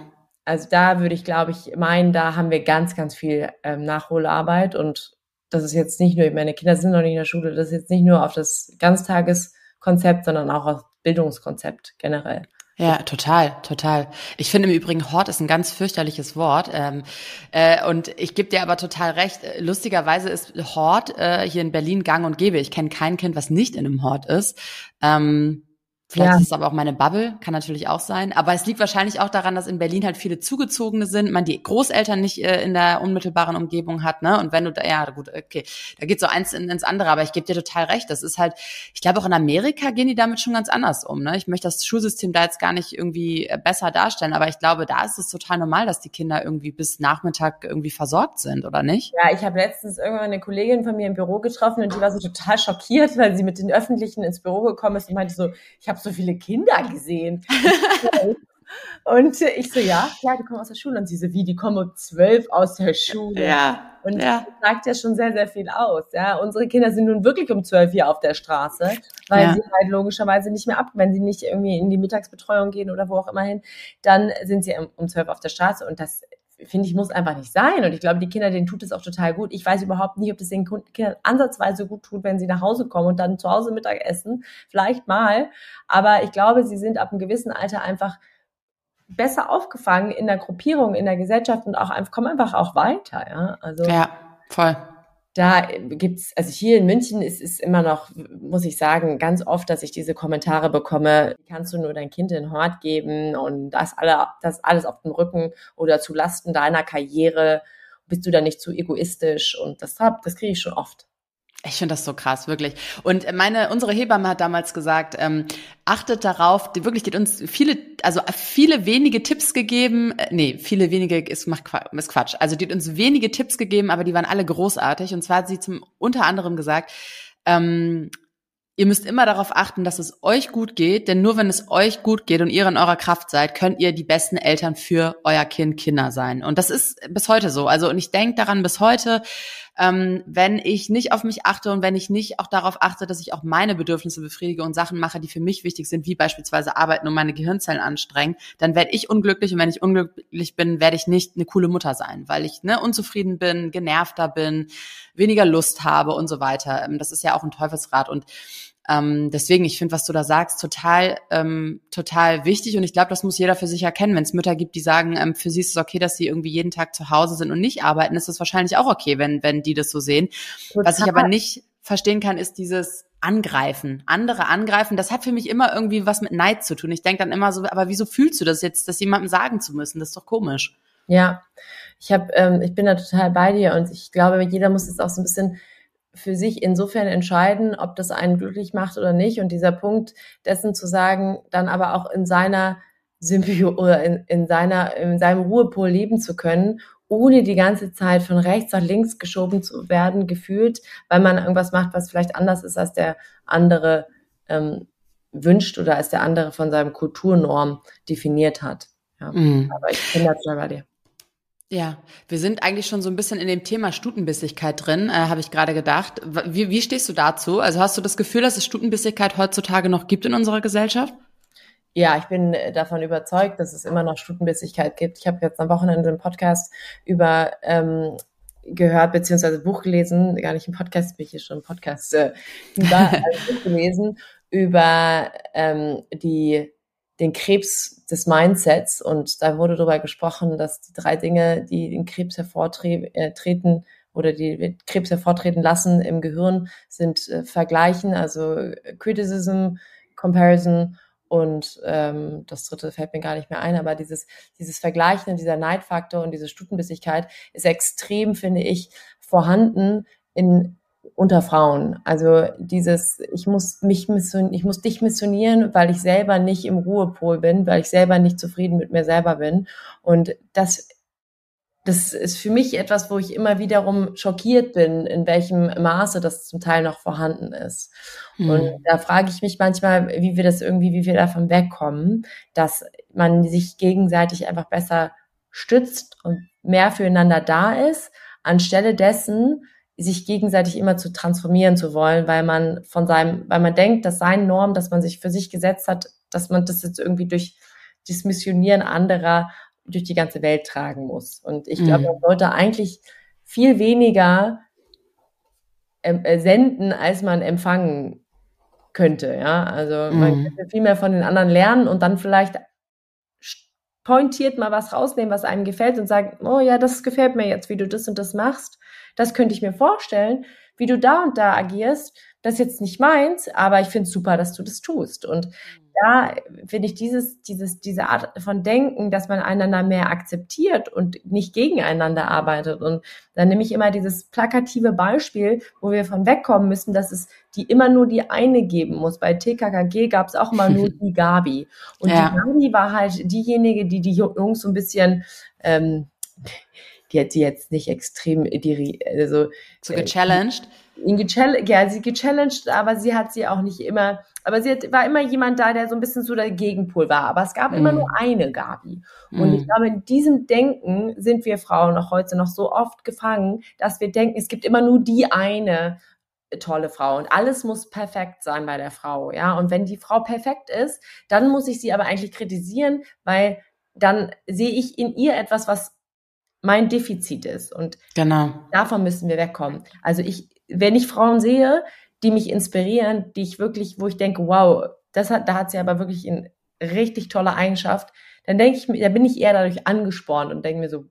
Also da würde ich, glaube ich, meinen, da haben wir ganz, ganz viel ähm, Nachholarbeit und das ist jetzt nicht nur, meine Kinder sind noch nicht in der Schule, das ist jetzt nicht nur auf das Ganztageskonzept, sondern auch auf Bildungskonzept generell. Ja, total, total. Ich finde im Übrigen, Hort ist ein ganz fürchterliches Wort. Ähm, äh, und ich gebe dir aber total recht. Lustigerweise ist Hort äh, hier in Berlin gang und gäbe. Ich kenne kein Kind, was nicht in einem Hort ist. Ähm, Vielleicht ja. ist es aber auch meine Bubble, kann natürlich auch sein. Aber es liegt wahrscheinlich auch daran, dass in Berlin halt viele Zugezogene sind, man die Großeltern nicht äh, in der unmittelbaren Umgebung hat, ne? Und wenn du da, ja gut, okay, da geht so eins in, ins andere, aber ich gebe dir total recht. Das ist halt, ich glaube auch in Amerika gehen die damit schon ganz anders um. Ne? Ich möchte das Schulsystem da jetzt gar nicht irgendwie äh, besser darstellen, aber ich glaube, da ist es total normal, dass die Kinder irgendwie bis Nachmittag irgendwie versorgt sind, oder nicht? Ja, ich habe letztens irgendwann eine Kollegin von mir im Büro getroffen und die war so total schockiert, weil sie mit den Öffentlichen ins Büro gekommen ist und meinte so, ich habe so viele Kinder gesehen. und ich so, ja, ja, die kommen aus der Schule. Und sie so, wie, die kommen um zwölf aus der Schule. Ja. Und ja. das sagt ja schon sehr, sehr viel aus. Ja, unsere Kinder sind nun wirklich um zwölf hier auf der Straße, weil ja. sie halt logischerweise nicht mehr ab, wenn sie nicht irgendwie in die Mittagsbetreuung gehen oder wo auch immer hin, dann sind sie um zwölf auf der Straße und das finde ich, muss einfach nicht sein. Und ich glaube, die Kinder, denen tut es auch total gut. Ich weiß überhaupt nicht, ob das den Kindern ansatzweise gut tut, wenn sie nach Hause kommen und dann zu Hause Mittag essen. Vielleicht mal. Aber ich glaube, sie sind ab einem gewissen Alter einfach besser aufgefangen in der Gruppierung, in der Gesellschaft und auch kommen einfach auch weiter. Ja, also. Ja, voll da gibt's, also hier in München ist es immer noch, muss ich sagen, ganz oft, dass ich diese Kommentare bekomme, kannst du nur dein Kind in Hort geben und das, alle, das alles auf dem Rücken oder zu Lasten deiner Karriere, bist du da nicht zu egoistisch und das, das kriege ich schon oft. Ich finde das so krass, wirklich. Und meine, unsere Hebamme hat damals gesagt, ähm, achtet darauf, die, wirklich, die hat uns viele, also viele wenige Tipps gegeben, äh, nee, viele wenige ist, macht, ist Quatsch. Also die hat uns wenige Tipps gegeben, aber die waren alle großartig. Und zwar hat sie zum unter anderem gesagt, ähm, Ihr müsst immer darauf achten, dass es euch gut geht, denn nur wenn es euch gut geht und ihr in eurer Kraft seid, könnt ihr die besten Eltern für euer Kind Kinder sein. Und das ist bis heute so. Also und ich denke daran bis heute, ähm, wenn ich nicht auf mich achte und wenn ich nicht auch darauf achte, dass ich auch meine Bedürfnisse befriedige und Sachen mache, die für mich wichtig sind, wie beispielsweise arbeiten und meine Gehirnzellen anstrengen, dann werde ich unglücklich und wenn ich unglücklich bin, werde ich nicht eine coole Mutter sein, weil ich ne, unzufrieden bin, genervter bin, weniger Lust habe und so weiter. Ähm, das ist ja auch ein Teufelsrad und ähm, deswegen, ich finde, was du da sagst, total, ähm, total wichtig. Und ich glaube, das muss jeder für sich erkennen. Wenn es Mütter gibt, die sagen, ähm, für sie ist es okay, dass sie irgendwie jeden Tag zu Hause sind und nicht arbeiten, ist es wahrscheinlich auch okay, wenn, wenn die das so sehen. Total. Was ich aber nicht verstehen kann, ist dieses Angreifen, andere angreifen. Das hat für mich immer irgendwie was mit Neid zu tun. Ich denke dann immer so, aber wieso fühlst du das jetzt, das jemandem sagen zu müssen? Das ist doch komisch. Ja, ich habe, ähm, ich bin da total bei dir und ich glaube, jeder muss es auch so ein bisschen für sich insofern entscheiden, ob das einen glücklich macht oder nicht. Und dieser Punkt dessen zu sagen, dann aber auch in seiner Symbio oder in, in seiner, in seinem Ruhepol leben zu können, ohne die ganze Zeit von rechts nach links geschoben zu werden, gefühlt, weil man irgendwas macht, was vielleicht anders ist, als der andere ähm, wünscht oder als der andere von seinem Kulturnorm definiert hat. Ja. Mhm. Aber ich bin da bei dir. Ja, wir sind eigentlich schon so ein bisschen in dem Thema Stutenbissigkeit drin, äh, habe ich gerade gedacht. Wie, wie stehst du dazu? Also hast du das Gefühl, dass es Stutenbissigkeit heutzutage noch gibt in unserer Gesellschaft? Ja, ich bin äh, davon überzeugt, dass es immer noch Stutenbissigkeit gibt. Ich habe jetzt am Wochenende einen Podcast über ähm, gehört, beziehungsweise Buch gelesen, gar nicht im Podcast, bin ich hier schon im Podcast, äh, über, ein Buch gelesen über ähm, die den Krebs des Mindsets. Und da wurde darüber gesprochen, dass die drei Dinge, die den Krebs hervortreten, äh, oder die Krebs hervortreten lassen im Gehirn, sind äh, Vergleichen, also Criticism, Comparison und ähm, das dritte fällt mir gar nicht mehr ein, aber dieses, dieses Vergleichen, dieser Neidfaktor und diese Stutenbissigkeit ist extrem, finde ich, vorhanden in unter Frauen. Also dieses, ich muss mich mission, ich muss dich missionieren, weil ich selber nicht im Ruhepol bin, weil ich selber nicht zufrieden mit mir selber bin. Und das das ist für mich etwas, wo ich immer wiederum schockiert bin, in welchem Maße das zum Teil noch vorhanden ist. Hm. Und da frage ich mich manchmal, wie wir das irgendwie, wie wir davon wegkommen, dass man sich gegenseitig einfach besser stützt und mehr füreinander da ist, anstelle dessen, sich gegenseitig immer zu transformieren zu wollen, weil man von seinem, weil man denkt, dass seine Norm, dass man sich für sich gesetzt hat, dass man das jetzt irgendwie durch das Missionieren anderer durch die ganze Welt tragen muss. Und ich glaube, mhm. man sollte eigentlich viel weniger ähm, äh, senden, als man empfangen könnte. Ja, also man mhm. könnte viel mehr von den anderen lernen und dann vielleicht pointiert mal was rausnehmen, was einem gefällt und sagen, oh ja, das gefällt mir jetzt, wie du das und das machst. Das könnte ich mir vorstellen, wie du da und da agierst. Das ist jetzt nicht meins, aber ich finde es super, dass du das tust. Und da finde ich dieses, dieses, diese Art von Denken, dass man einander mehr akzeptiert und nicht gegeneinander arbeitet. Und dann nehme ich immer dieses plakative Beispiel, wo wir von wegkommen müssen, dass es die immer nur die eine geben muss. Bei TKKG gab es auch immer nur die Gabi. Und ja. die Gabi war halt diejenige, die die Jungs so ein bisschen ähm, die hat sie jetzt nicht extrem die, also so gechallenged. Äh, ihn gechallenged, ja, sie gechallenged, aber sie hat sie auch nicht immer aber sie hat, war immer jemand da, der so ein bisschen so der Gegenpol war. Aber es gab mm. immer mhm. nur eine Gabi. Und mm. ich glaube, in diesem Denken sind wir Frauen noch heute noch so oft gefangen, dass wir denken, es gibt immer nur die eine tolle Frau und alles muss perfekt sein bei der Frau, ja. Und wenn die Frau perfekt ist, dann muss ich sie aber eigentlich kritisieren, weil dann sehe ich in ihr etwas, was mein Defizit ist. Und genau. davon müssen wir wegkommen. Also ich, wenn ich Frauen sehe, die mich inspirieren, die ich wirklich, wo ich denke, wow, das hat, da hat sie aber wirklich eine richtig tolle Eigenschaft, dann denke ich, da bin ich eher dadurch angespornt und denke mir so,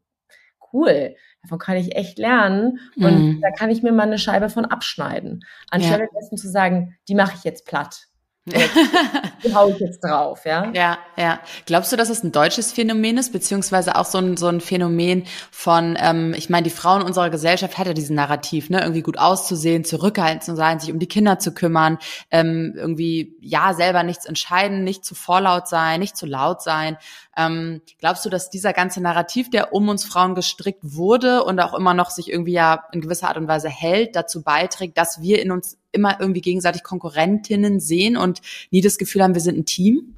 cool, davon kann ich echt lernen und mhm. da kann ich mir mal eine Scheibe von abschneiden. Anstelle ja. dessen zu sagen, die mache ich jetzt platt. Die hau ich jetzt drauf, ja? Ja, ja. Glaubst du, dass es ein deutsches Phänomen ist, beziehungsweise auch so ein, so ein Phänomen von, ähm, ich meine, die Frauen unserer Gesellschaft hat ja diesen Narrativ, ne, irgendwie gut auszusehen, zurückhaltend zu sein, sich um die Kinder zu kümmern, ähm, irgendwie, ja, selber nichts entscheiden, nicht zu vorlaut sein, nicht zu laut sein. Ähm, glaubst du, dass dieser ganze Narrativ, der um uns Frauen gestrickt wurde und auch immer noch sich irgendwie ja in gewisser Art und Weise hält, dazu beiträgt, dass wir in uns immer irgendwie gegenseitig Konkurrentinnen sehen und nie das Gefühl haben, wir sind ein Team?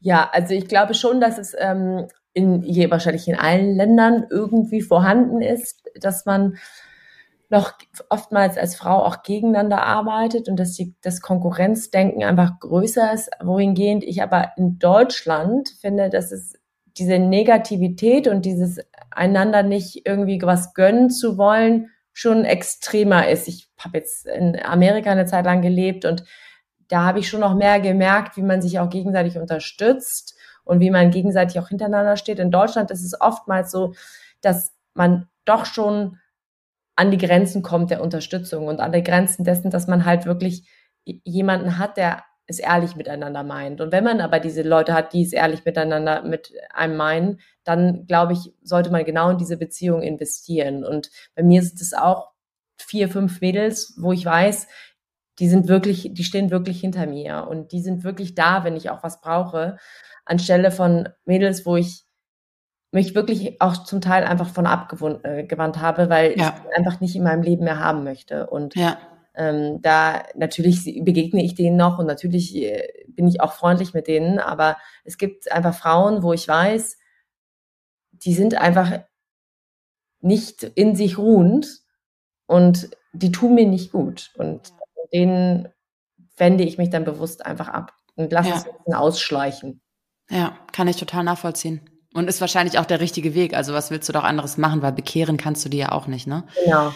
Ja, also ich glaube schon, dass es ähm, in je wahrscheinlich in allen Ländern irgendwie vorhanden ist, dass man noch oftmals als Frau auch gegeneinander arbeitet und dass die, das Konkurrenzdenken einfach größer ist, wohingehend ich aber in Deutschland finde, dass es diese Negativität und dieses einander nicht irgendwie was gönnen zu wollen, schon extremer ist. Ich habe jetzt in Amerika eine Zeit lang gelebt und da habe ich schon noch mehr gemerkt, wie man sich auch gegenseitig unterstützt und wie man gegenseitig auch hintereinander steht. In Deutschland ist es oftmals so, dass man doch schon an die Grenzen kommt der Unterstützung und an die Grenzen dessen, dass man halt wirklich jemanden hat, der es ehrlich miteinander meint. Und wenn man aber diese Leute hat, die es ehrlich miteinander mit einem meinen, dann glaube ich, sollte man genau in diese Beziehung investieren. Und bei mir ist es auch vier, fünf Mädels, wo ich weiß, die sind wirklich, die stehen wirklich hinter mir und die sind wirklich da, wenn ich auch was brauche, anstelle von Mädels, wo ich mich wirklich auch zum Teil einfach von abgewandt äh, habe, weil ja. ich einfach nicht in meinem Leben mehr haben möchte. Und ja. Ähm, da natürlich begegne ich denen noch und natürlich äh, bin ich auch freundlich mit denen, aber es gibt einfach Frauen, wo ich weiß, die sind einfach nicht in sich ruhend und die tun mir nicht gut. Und denen wende ich mich dann bewusst einfach ab und lasse ja. es ein bisschen ausschleichen. Ja, kann ich total nachvollziehen. Und ist wahrscheinlich auch der richtige Weg. Also was willst du doch anderes machen, weil bekehren kannst du dir ja auch nicht, ne? Genau.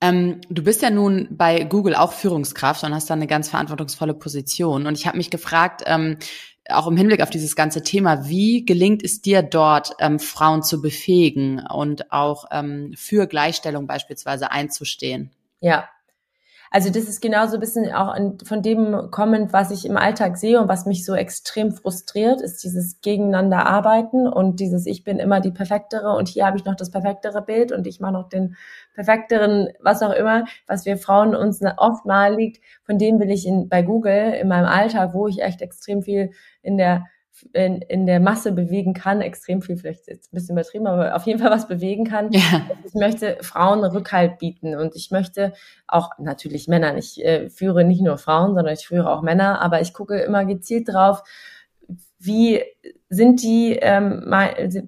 Ähm, du bist ja nun bei Google auch Führungskraft und hast da eine ganz verantwortungsvolle Position. Und ich habe mich gefragt, ähm, auch im Hinblick auf dieses ganze Thema, wie gelingt es dir dort, ähm, Frauen zu befähigen und auch ähm, für Gleichstellung beispielsweise einzustehen? Ja, also das ist genauso ein bisschen auch von dem kommend, was ich im Alltag sehe und was mich so extrem frustriert, ist dieses Gegeneinander arbeiten und dieses Ich bin immer die perfektere und hier habe ich noch das perfektere Bild und ich mache noch den perfekteren, was auch immer, was wir Frauen uns oft nahe liegt, von dem will ich in, bei Google in meinem Alltag, wo ich echt extrem viel in der in, in der Masse bewegen kann, extrem viel, vielleicht jetzt ein bisschen übertrieben, aber auf jeden Fall was bewegen kann. Ja. Ich möchte Frauen Rückhalt bieten und ich möchte auch natürlich Männer. Ich äh, führe nicht nur Frauen, sondern ich führe auch Männer, aber ich gucke immer gezielt drauf, wie sind die, ähm,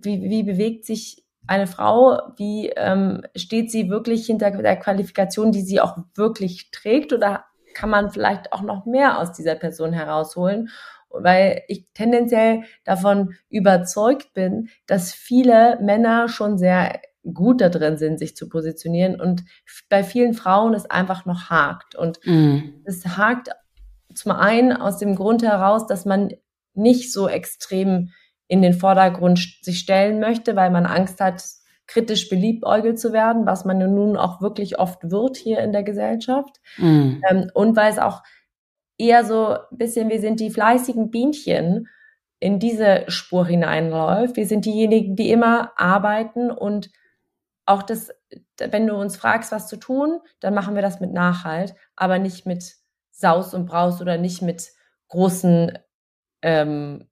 wie, wie bewegt sich eine Frau, wie ähm, steht sie wirklich hinter der Qualifikation, die sie auch wirklich trägt oder kann man vielleicht auch noch mehr aus dieser Person herausholen? Weil ich tendenziell davon überzeugt bin, dass viele Männer schon sehr gut da drin sind, sich zu positionieren und bei vielen Frauen es einfach noch hakt. Und mm. es hakt zum einen aus dem Grund heraus, dass man nicht so extrem in den Vordergrund sich stellen möchte, weil man Angst hat, kritisch beliebäugelt zu werden, was man nun auch wirklich oft wird hier in der Gesellschaft. Mm. Ähm, und weil es auch eher so ein bisschen, wir sind die fleißigen Bienchen in diese Spur hineinläuft. Wir sind diejenigen, die immer arbeiten und auch das, wenn du uns fragst, was zu tun, dann machen wir das mit Nachhalt, aber nicht mit Saus und Braus oder nicht mit großen ähm,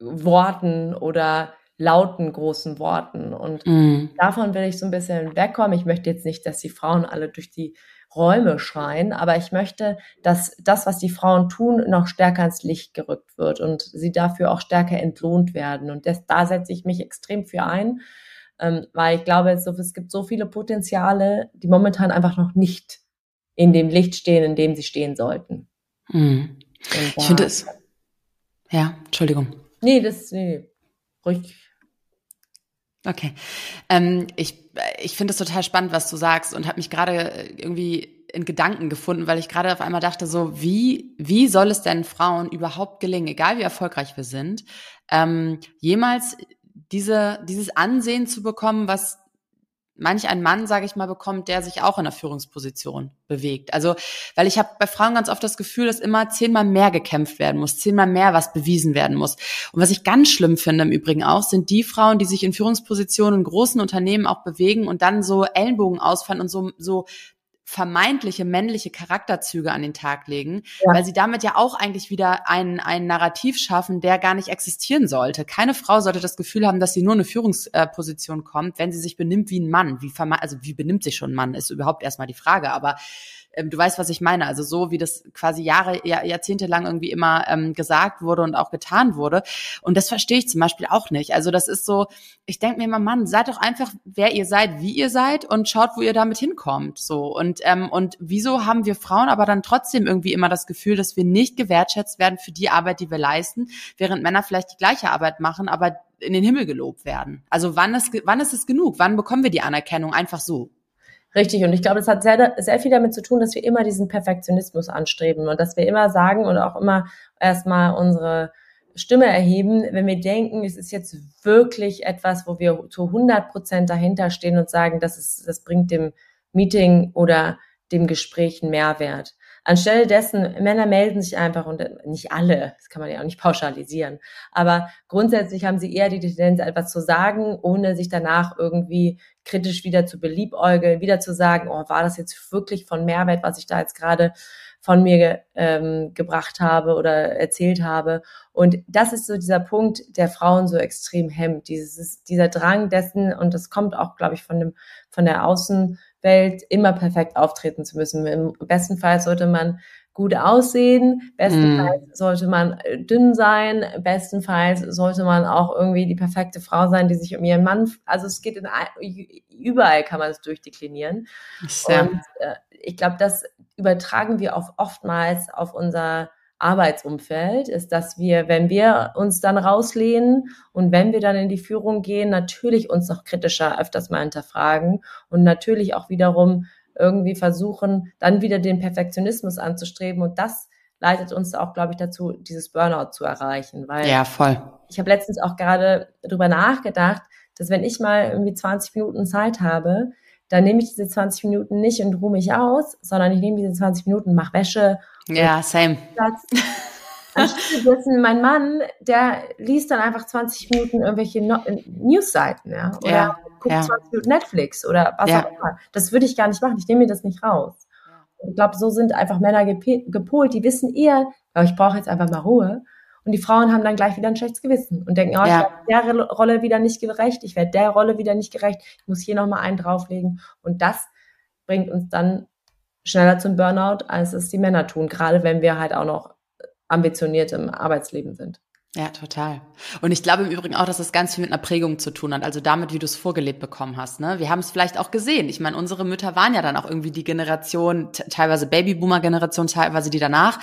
Worten oder lauten großen Worten. Und mm. davon will ich so ein bisschen wegkommen. Ich möchte jetzt nicht, dass die Frauen alle durch die Räume schreien, aber ich möchte, dass das, was die Frauen tun, noch stärker ins Licht gerückt wird und sie dafür auch stärker entlohnt werden. Und das, da setze ich mich extrem für ein, ähm, weil ich glaube, es, es gibt so viele Potenziale, die momentan einfach noch nicht in dem Licht stehen, in dem sie stehen sollten. Hm. ich finde es. Ja, Entschuldigung. Nee, das, nee, ruhig Okay. Ähm, ich ich finde es total spannend, was du sagst und habe mich gerade irgendwie in Gedanken gefunden, weil ich gerade auf einmal dachte, so wie, wie soll es denn Frauen überhaupt gelingen, egal wie erfolgreich wir sind, ähm, jemals diese, dieses Ansehen zu bekommen, was manch ein Mann, sage ich mal, bekommt, der sich auch in der Führungsposition bewegt. Also, weil ich habe bei Frauen ganz oft das Gefühl, dass immer zehnmal mehr gekämpft werden muss, zehnmal mehr was bewiesen werden muss. Und was ich ganz schlimm finde im Übrigen auch, sind die Frauen, die sich in Führungspositionen in großen Unternehmen auch bewegen und dann so Ellenbogen ausfallen und so, so vermeintliche männliche Charakterzüge an den Tag legen, ja. weil sie damit ja auch eigentlich wieder ein, ein Narrativ schaffen, der gar nicht existieren sollte. Keine Frau sollte das Gefühl haben, dass sie nur eine Führungsposition kommt, wenn sie sich benimmt wie ein Mann. Wie also wie benimmt sich schon ein Mann, ist überhaupt erstmal die Frage. Aber ähm, du weißt, was ich meine. Also so, wie das quasi Jahre, Jahr, Jahrzehnte lang irgendwie immer ähm, gesagt wurde und auch getan wurde. Und das verstehe ich zum Beispiel auch nicht. Also das ist so, ich denke mir immer, Mann, seid doch einfach, wer ihr seid, wie ihr seid und schaut, wo ihr damit hinkommt. So. Und, ähm, und wieso haben wir Frauen aber dann trotzdem irgendwie immer das Gefühl, dass wir nicht gewertschätzt werden für die Arbeit, die wir leisten, während Männer vielleicht die gleiche Arbeit machen, aber in den Himmel gelobt werden. Also wann ist, wann ist es genug? Wann bekommen wir die Anerkennung einfach so? Richtig. Und ich glaube, das hat sehr, sehr viel damit zu tun, dass wir immer diesen Perfektionismus anstreben und dass wir immer sagen und auch immer erstmal unsere Stimme erheben, wenn wir denken, es ist jetzt wirklich etwas, wo wir zu 100 Prozent dahinter stehen und sagen, das ist, das bringt dem Meeting oder dem Gespräch einen Mehrwert. Anstelle dessen, Männer melden sich einfach und nicht alle, das kann man ja auch nicht pauschalisieren, aber grundsätzlich haben sie eher die Tendenz, etwas zu sagen, ohne sich danach irgendwie kritisch wieder zu beliebäugeln, wieder zu sagen, oh, war das jetzt wirklich von Mehrwert, was ich da jetzt gerade von mir ähm, gebracht habe oder erzählt habe. Und das ist so dieser Punkt, der Frauen so extrem hemmt. Dieses, dieser Drang dessen, und das kommt auch, glaube ich, von dem, von der Außen, Welt immer perfekt auftreten zu müssen. Im besten Fall sollte man gut aussehen, bestenfalls mm. sollte man äh, dünn sein, bestenfalls sollte man auch irgendwie die perfekte Frau sein, die sich um ihren Mann, also es geht in überall kann man es durchdeklinieren. Ja. Und äh, ich glaube, das übertragen wir auch oftmals auf unser Arbeitsumfeld ist, dass wir, wenn wir uns dann rauslehnen und wenn wir dann in die Führung gehen, natürlich uns noch kritischer öfters mal hinterfragen und natürlich auch wiederum irgendwie versuchen, dann wieder den Perfektionismus anzustreben. Und das leitet uns auch, glaube ich, dazu, dieses Burnout zu erreichen. Weil ja, voll. Ich habe letztens auch gerade drüber nachgedacht, dass wenn ich mal irgendwie 20 Minuten Zeit habe, dann nehme ich diese 20 Minuten nicht und ruhe mich aus, sondern ich nehme diese 20 Minuten, mache Wäsche. Ja, same. Und mein Mann, der liest dann einfach 20 Minuten irgendwelche no Newsseiten, ja, oder ja, guckt ja. 20 Minuten Netflix oder was ja. auch immer. Das würde ich gar nicht machen. Ich nehme mir das nicht raus. Ich glaube, so sind einfach Männer gepolt, die wissen eher, aber ich brauche jetzt einfach mal Ruhe. Und die Frauen haben dann gleich wieder ein schlechtes Gewissen und denken, oh, ich ja. werde der Rolle wieder nicht gerecht, ich werde der Rolle wieder nicht gerecht, ich muss hier nochmal einen drauflegen. Und das bringt uns dann schneller zum Burnout, als es die Männer tun, gerade wenn wir halt auch noch ambitioniert im Arbeitsleben sind. Ja, total. Und ich glaube im Übrigen auch, dass das ganz viel mit einer Prägung zu tun hat, also damit, wie du es vorgelebt bekommen hast. Ne? Wir haben es vielleicht auch gesehen. Ich meine, unsere Mütter waren ja dann auch irgendwie die Generation, teilweise Babyboomer-Generation, teilweise die danach,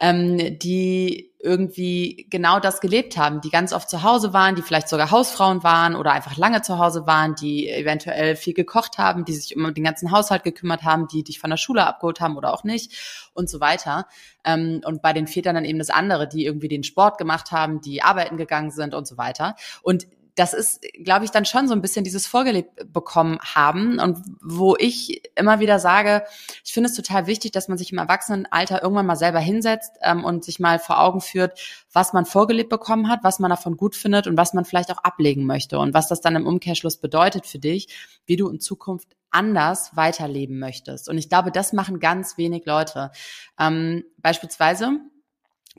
ähm, die irgendwie genau das gelebt haben, die ganz oft zu Hause waren, die vielleicht sogar Hausfrauen waren oder einfach lange zu Hause waren, die eventuell viel gekocht haben, die sich um den ganzen Haushalt gekümmert haben, die dich von der Schule abgeholt haben oder auch nicht und so weiter. Ähm, und bei den Vätern dann eben das andere, die irgendwie den Sport gemacht haben, die arbeiten gegangen sind und so weiter. Und das ist, glaube ich, dann schon so ein bisschen dieses vorgelebt bekommen haben und wo ich immer wieder sage, ich finde es total wichtig, dass man sich im Erwachsenenalter irgendwann mal selber hinsetzt ähm, und sich mal vor Augen führt, was man vorgelebt bekommen hat, was man davon gut findet und was man vielleicht auch ablegen möchte und was das dann im Umkehrschluss bedeutet für dich, wie du in Zukunft anders weiterleben möchtest. Und ich glaube, das machen ganz wenig Leute. Ähm, beispielsweise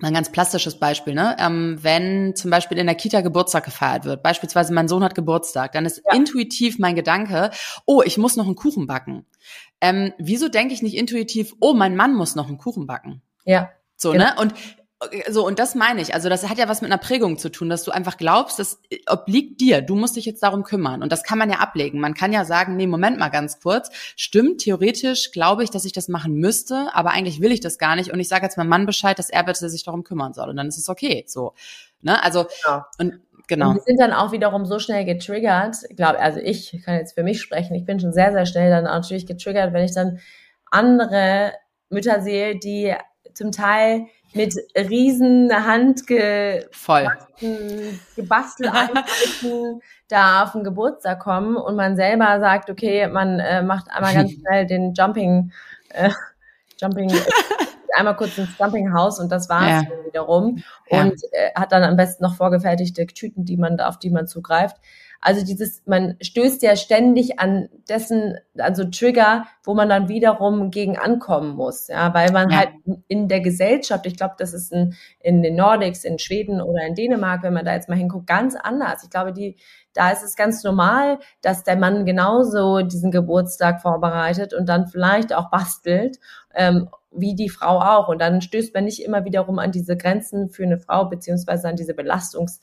ein ganz plastisches Beispiel, ne? Ähm, wenn zum Beispiel in der Kita Geburtstag gefeiert wird, beispielsweise mein Sohn hat Geburtstag, dann ist ja. intuitiv mein Gedanke, oh, ich muss noch einen Kuchen backen. Ähm, wieso denke ich nicht intuitiv, oh, mein Mann muss noch einen Kuchen backen? Ja. So, genau. ne? Und so, und das meine ich. Also, das hat ja was mit einer Prägung zu tun, dass du einfach glaubst, das obliegt dir. Du musst dich jetzt darum kümmern. Und das kann man ja ablegen. Man kann ja sagen, nee, Moment mal ganz kurz. Stimmt, theoretisch glaube ich, dass ich das machen müsste, aber eigentlich will ich das gar nicht. Und ich sage jetzt meinem Mann Bescheid, dass er bitte sich darum kümmern soll. Und dann ist es okay. So. Ne? Also, ja. und Genau. Und wir sind dann auch wiederum so schnell getriggert. Ich glaube, also ich kann jetzt für mich sprechen. Ich bin schon sehr, sehr schnell dann natürlich getriggert, wenn ich dann andere Mütter sehe, die zum Teil mit riesen handgebastelten Basteleinheiten da auf den Geburtstag kommen und man selber sagt, okay, man äh, macht einmal ganz schnell den Jumping, äh, Jumping, einmal kurz ins Jumping House und das war's ja. wiederum ja. und äh, hat dann am besten noch vorgefertigte Tüten, die man auf die man zugreift. Also dieses, man stößt ja ständig an dessen, also Trigger, wo man dann wiederum gegen ankommen muss, ja, weil man ja. halt in der Gesellschaft, ich glaube, das ist in, in den Nordics, in Schweden oder in Dänemark, wenn man da jetzt mal hinguckt, ganz anders. Ich glaube, die, da ist es ganz normal, dass der Mann genauso diesen Geburtstag vorbereitet und dann vielleicht auch bastelt, ähm, wie die Frau auch. Und dann stößt man nicht immer wiederum an diese Grenzen für eine Frau, beziehungsweise an diese Belastungs-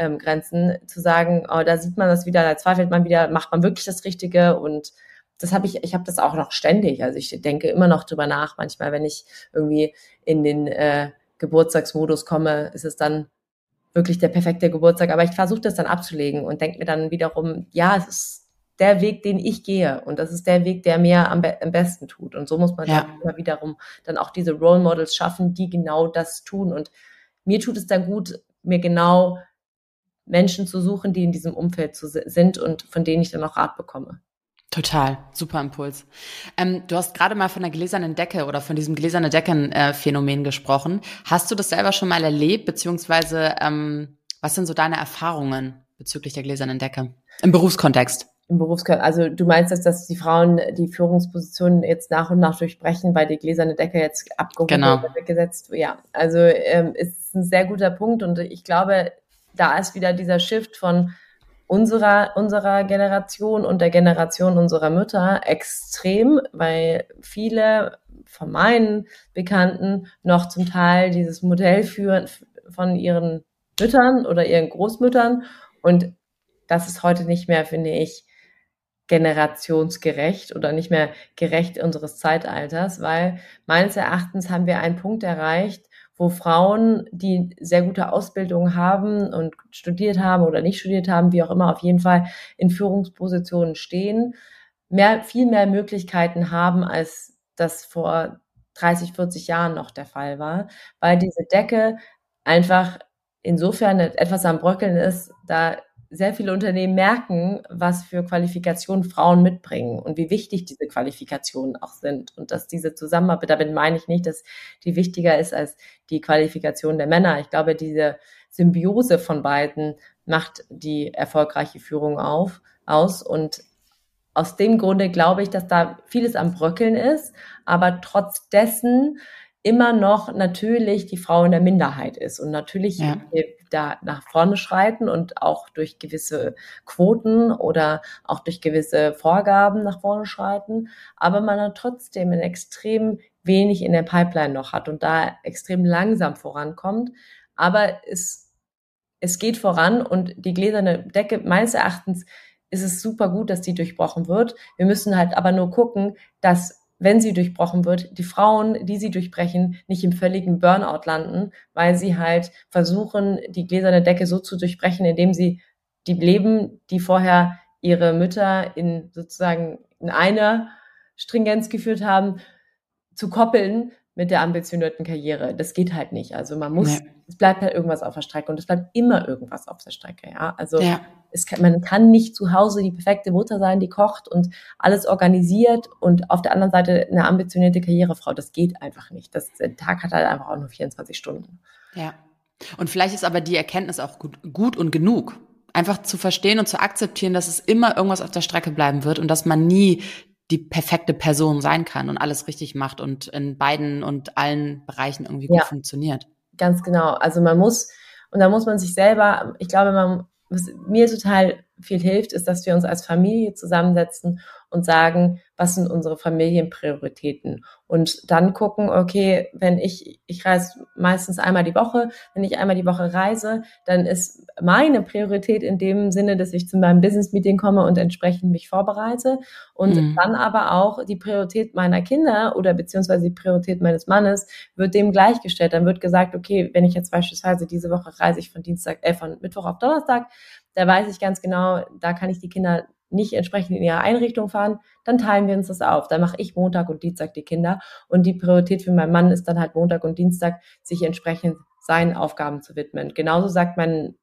ähm, Grenzen, zu sagen, oh, da sieht man das wieder, da zweifelt man wieder, macht man wirklich das Richtige und das habe ich, ich habe das auch noch ständig. Also ich denke immer noch drüber nach. Manchmal, wenn ich irgendwie in den äh, Geburtstagsmodus komme, ist es dann wirklich der perfekte Geburtstag. Aber ich versuche das dann abzulegen und denke mir dann wiederum, ja, es ist der Weg, den ich gehe. Und das ist der Weg, der mir am, be am besten tut. Und so muss man ja. dann immer wiederum dann auch diese Role Models schaffen, die genau das tun. Und mir tut es dann gut, mir genau Menschen zu suchen, die in diesem Umfeld zu, sind und von denen ich dann auch Rat bekomme. Total, super Impuls. Ähm, du hast gerade mal von der gläsernen Decke oder von diesem gläserne Decken-Phänomen äh, gesprochen. Hast du das selber schon mal erlebt, beziehungsweise ähm, was sind so deine Erfahrungen bezüglich der gläsernen Decke im Berufskontext? Im Berufskontext, also du meinst, dass, dass die Frauen die Führungspositionen jetzt nach und nach durchbrechen, weil die gläserne Decke jetzt abgehoben genau. wird, gesetzt. Ja, also ähm, ist ein sehr guter Punkt und ich glaube, da ist wieder dieser Shift von unserer, unserer Generation und der Generation unserer Mütter extrem, weil viele von meinen Bekannten noch zum Teil dieses Modell führen von ihren Müttern oder ihren Großmüttern. Und das ist heute nicht mehr, finde ich, generationsgerecht oder nicht mehr gerecht unseres Zeitalters, weil meines Erachtens haben wir einen Punkt erreicht, wo Frauen, die sehr gute Ausbildung haben und studiert haben oder nicht studiert haben, wie auch immer, auf jeden Fall in Führungspositionen stehen, mehr, viel mehr Möglichkeiten haben, als das vor 30, 40 Jahren noch der Fall war, weil diese Decke einfach insofern etwas am Bröckeln ist, da sehr viele Unternehmen merken, was für Qualifikationen Frauen mitbringen und wie wichtig diese Qualifikationen auch sind. Und dass diese Zusammenarbeit, damit meine ich nicht, dass die wichtiger ist als die Qualifikation der Männer. Ich glaube, diese Symbiose von beiden macht die erfolgreiche Führung auf, aus. Und aus dem Grunde glaube ich, dass da vieles am Bröckeln ist, aber trotz dessen immer noch natürlich die Frau in der Minderheit ist und natürlich ja. da nach vorne schreiten und auch durch gewisse Quoten oder auch durch gewisse Vorgaben nach vorne schreiten, aber man dann trotzdem ein extrem wenig in der Pipeline noch hat und da extrem langsam vorankommt. Aber es, es geht voran und die gläserne Decke meines Erachtens ist es super gut, dass die durchbrochen wird. Wir müssen halt aber nur gucken, dass wenn sie durchbrochen wird, die Frauen, die sie durchbrechen, nicht im völligen Burnout landen, weil sie halt versuchen, die gläserne Decke so zu durchbrechen, indem sie die Leben, die vorher ihre Mütter in sozusagen in einer Stringenz geführt haben, zu koppeln mit der ambitionierten Karriere. Das geht halt nicht. Also man muss, nee. es bleibt halt irgendwas auf der Strecke und es bleibt immer irgendwas auf der Strecke. Ja, also ja kann, man kann nicht zu Hause die perfekte Mutter sein, die kocht und alles organisiert und auf der anderen Seite eine ambitionierte Karrierefrau. Das geht einfach nicht. Das, der Tag hat halt einfach auch nur 24 Stunden. Ja. Und vielleicht ist aber die Erkenntnis auch gut, gut und genug. Einfach zu verstehen und zu akzeptieren, dass es immer irgendwas auf der Strecke bleiben wird und dass man nie die perfekte Person sein kann und alles richtig macht und in beiden und allen Bereichen irgendwie gut ja, funktioniert. Ganz genau. Also man muss, und da muss man sich selber, ich glaube, man was mir total viel hilft, ist, dass wir uns als Familie zusammensetzen und sagen, was sind unsere Familienprioritäten? Und dann gucken, okay, wenn ich, ich reise meistens einmal die Woche, wenn ich einmal die Woche reise, dann ist meine Priorität in dem Sinne, dass ich zu meinem Business-Meeting komme und entsprechend mich vorbereite. Und mhm. dann aber auch die Priorität meiner Kinder oder beziehungsweise die Priorität meines Mannes wird dem gleichgestellt. Dann wird gesagt, okay, wenn ich jetzt beispielsweise diese Woche reise ich von Dienstag, äh, von Mittwoch auf Donnerstag, da weiß ich ganz genau, da kann ich die Kinder nicht entsprechend in ihre Einrichtung fahren, dann teilen wir uns das auf. Dann mache ich Montag und Dienstag die Kinder und die Priorität für meinen Mann ist dann halt Montag und Dienstag, sich entsprechend seinen Aufgaben zu widmen. Genauso sagt mein,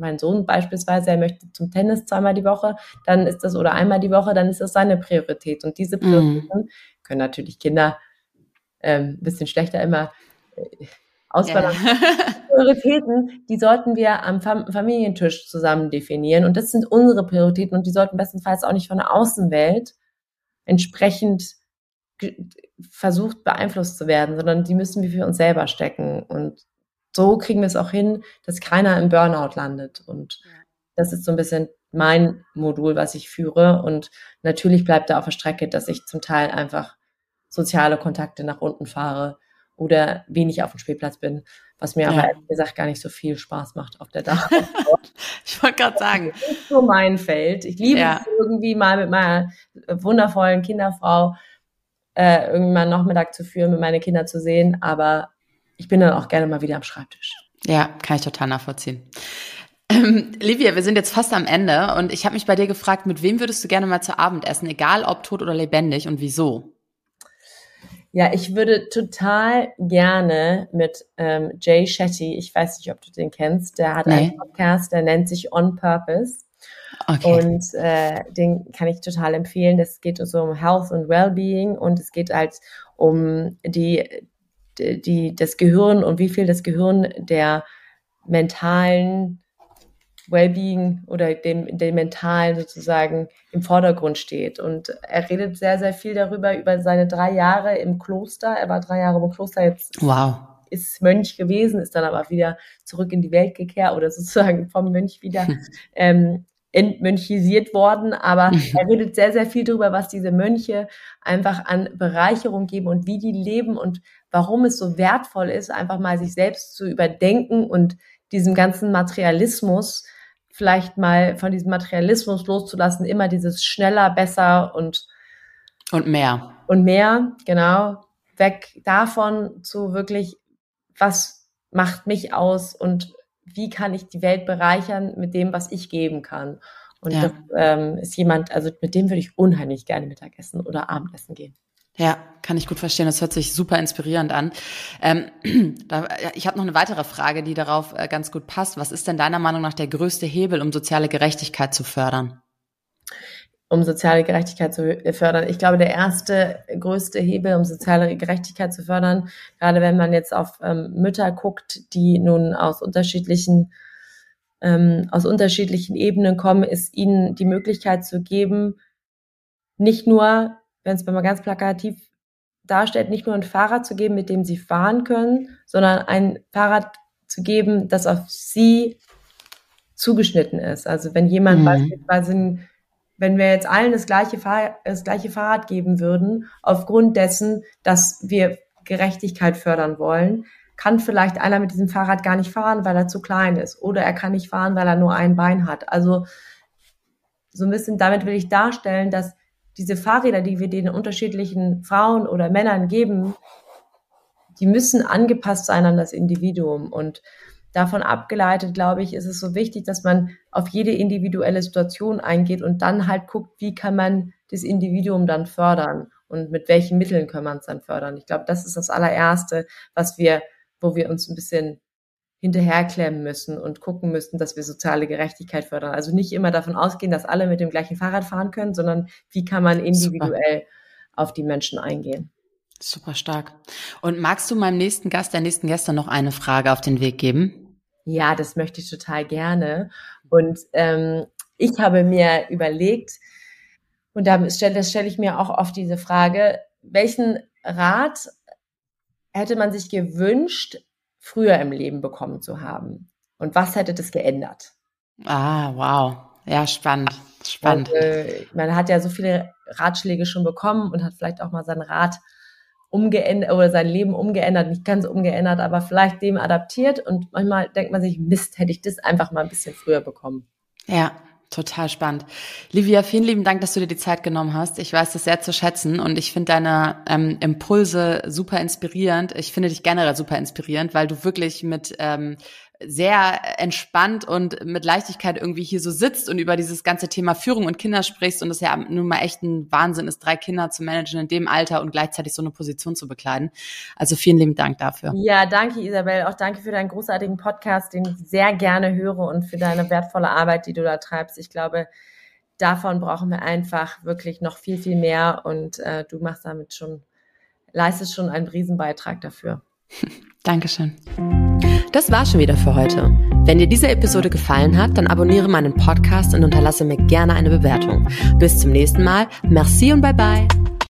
mein Sohn beispielsweise, er möchte zum Tennis zweimal die Woche, dann ist das oder einmal die Woche, dann ist das seine Priorität. Und diese mhm. Prioritäten mm. können natürlich Kinder ähm, ein bisschen schlechter immer äh, ausbalancieren. Yeah. Prioritäten, die sollten wir am Familientisch zusammen definieren. Und das sind unsere Prioritäten und die sollten bestenfalls auch nicht von der Außenwelt entsprechend versucht beeinflusst zu werden, sondern die müssen wir für uns selber stecken. Und so kriegen wir es auch hin, dass keiner im Burnout landet. Und das ist so ein bisschen mein Modul, was ich führe. Und natürlich bleibt da auf der Strecke, dass ich zum Teil einfach soziale Kontakte nach unten fahre oder wenig auf dem Spielplatz bin, was mir ja. aber ehrlich gesagt gar nicht so viel Spaß macht auf der Dach. ich wollte gerade sagen. Das ist so mein Feld. Ich liebe ja. es irgendwie mal mit meiner wundervollen Kinderfrau äh, einen Nachmittag zu führen, mit meinen Kindern zu sehen, aber ich bin dann auch gerne mal wieder am Schreibtisch. Ja, kann ich total nachvollziehen. Ähm, Livia, wir sind jetzt fast am Ende und ich habe mich bei dir gefragt, mit wem würdest du gerne mal zu Abend essen, egal ob tot oder lebendig und wieso? Ja, ich würde total gerne mit ähm, Jay Shetty, ich weiß nicht, ob du den kennst, der hat nee. einen Podcast, der nennt sich On Purpose. Okay. Und äh, den kann ich total empfehlen. Das geht so um Health und Wellbeing und es geht halt um die, die, das Gehirn und wie viel das Gehirn der mentalen Wellbeing oder dem, dem Mentalen sozusagen im Vordergrund steht. Und er redet sehr, sehr viel darüber, über seine drei Jahre im Kloster. Er war drei Jahre im Kloster, jetzt wow. ist Mönch gewesen, ist dann aber wieder zurück in die Welt gekehrt oder sozusagen vom Mönch wieder ähm, entmönchisiert worden. Aber er redet sehr, sehr viel darüber, was diese Mönche einfach an Bereicherung geben und wie die leben und warum es so wertvoll ist, einfach mal sich selbst zu überdenken und diesem ganzen Materialismus vielleicht mal von diesem Materialismus loszulassen, immer dieses schneller, besser und und mehr. Und mehr, genau. Weg davon zu wirklich, was macht mich aus und wie kann ich die Welt bereichern mit dem, was ich geben kann. Und ja. das ähm, ist jemand, also mit dem würde ich unheimlich gerne Mittagessen oder Abendessen gehen. Ja, kann ich gut verstehen. Das hört sich super inspirierend an. Ähm, da, ich habe noch eine weitere Frage, die darauf äh, ganz gut passt. Was ist denn deiner Meinung nach der größte Hebel, um soziale Gerechtigkeit zu fördern? Um soziale Gerechtigkeit zu fördern. Ich glaube, der erste größte Hebel, um soziale Gerechtigkeit zu fördern, gerade wenn man jetzt auf ähm, Mütter guckt, die nun aus unterschiedlichen ähm, aus unterschiedlichen Ebenen kommen, ist ihnen die Möglichkeit zu geben, nicht nur, wenn es mal ganz plakativ darstellt, nicht nur ein Fahrrad zu geben, mit dem sie fahren können, sondern ein Fahrrad zu geben, das auf sie zugeschnitten ist. Also wenn jemand mhm. beispielsweise, wenn wir jetzt allen das gleiche, Fahr das gleiche Fahrrad geben würden, aufgrund dessen, dass wir Gerechtigkeit fördern wollen, kann vielleicht einer mit diesem Fahrrad gar nicht fahren, weil er zu klein ist. Oder er kann nicht fahren, weil er nur ein Bein hat. Also so ein bisschen damit will ich darstellen, dass diese Fahrräder, die wir den unterschiedlichen Frauen oder Männern geben, die müssen angepasst sein an das Individuum. Und davon abgeleitet, glaube ich, ist es so wichtig, dass man auf jede individuelle Situation eingeht und dann halt guckt, wie kann man das Individuum dann fördern und mit welchen Mitteln kann man es dann fördern. Ich glaube, das ist das allererste, was wir wo wir uns ein bisschen hinterherklemmen müssen und gucken müssten, dass wir soziale Gerechtigkeit fördern. Also nicht immer davon ausgehen, dass alle mit dem gleichen Fahrrad fahren können, sondern wie kann man individuell Super. auf die Menschen eingehen. Super stark. Und magst du meinem nächsten Gast, der nächsten Gäste noch eine Frage auf den Weg geben? Ja, das möchte ich total gerne. Und ähm, ich habe mir überlegt, und da stelle, stelle ich mir auch oft diese Frage, welchen Rat hätte man sich gewünscht, früher im Leben bekommen zu haben? Und was hätte das geändert? Ah, wow. Ja, spannend. Spannend. Und, äh, man hat ja so viele Ratschläge schon bekommen und hat vielleicht auch mal seinen Rat umgeändert oder sein Leben umgeändert, nicht ganz umgeändert, aber vielleicht dem adaptiert. Und manchmal denkt man sich, Mist, hätte ich das einfach mal ein bisschen früher bekommen. Ja, Total spannend. Livia, vielen lieben Dank, dass du dir die Zeit genommen hast. Ich weiß das sehr zu schätzen und ich finde deine ähm, Impulse super inspirierend. Ich finde dich generell super inspirierend, weil du wirklich mit ähm, sehr entspannt und mit Leichtigkeit irgendwie hier so sitzt und über dieses ganze Thema Führung und Kinder sprichst und es ja nun mal echt ein Wahnsinn ist, drei Kinder zu managen in dem Alter und gleichzeitig so eine Position zu bekleiden. Also vielen lieben Dank dafür. Ja, danke Isabel. Auch danke für deinen großartigen Podcast, den ich sehr gerne höre und für deine wertvolle Arbeit, die du da treibst. Ich glaube, davon brauchen wir einfach wirklich noch viel, viel mehr und äh, du machst damit schon, leistest schon einen Riesenbeitrag dafür. Dankeschön. Das war schon wieder für heute. Wenn dir diese Episode gefallen hat, dann abonniere meinen Podcast und unterlasse mir gerne eine Bewertung. Bis zum nächsten Mal. Merci und bye bye.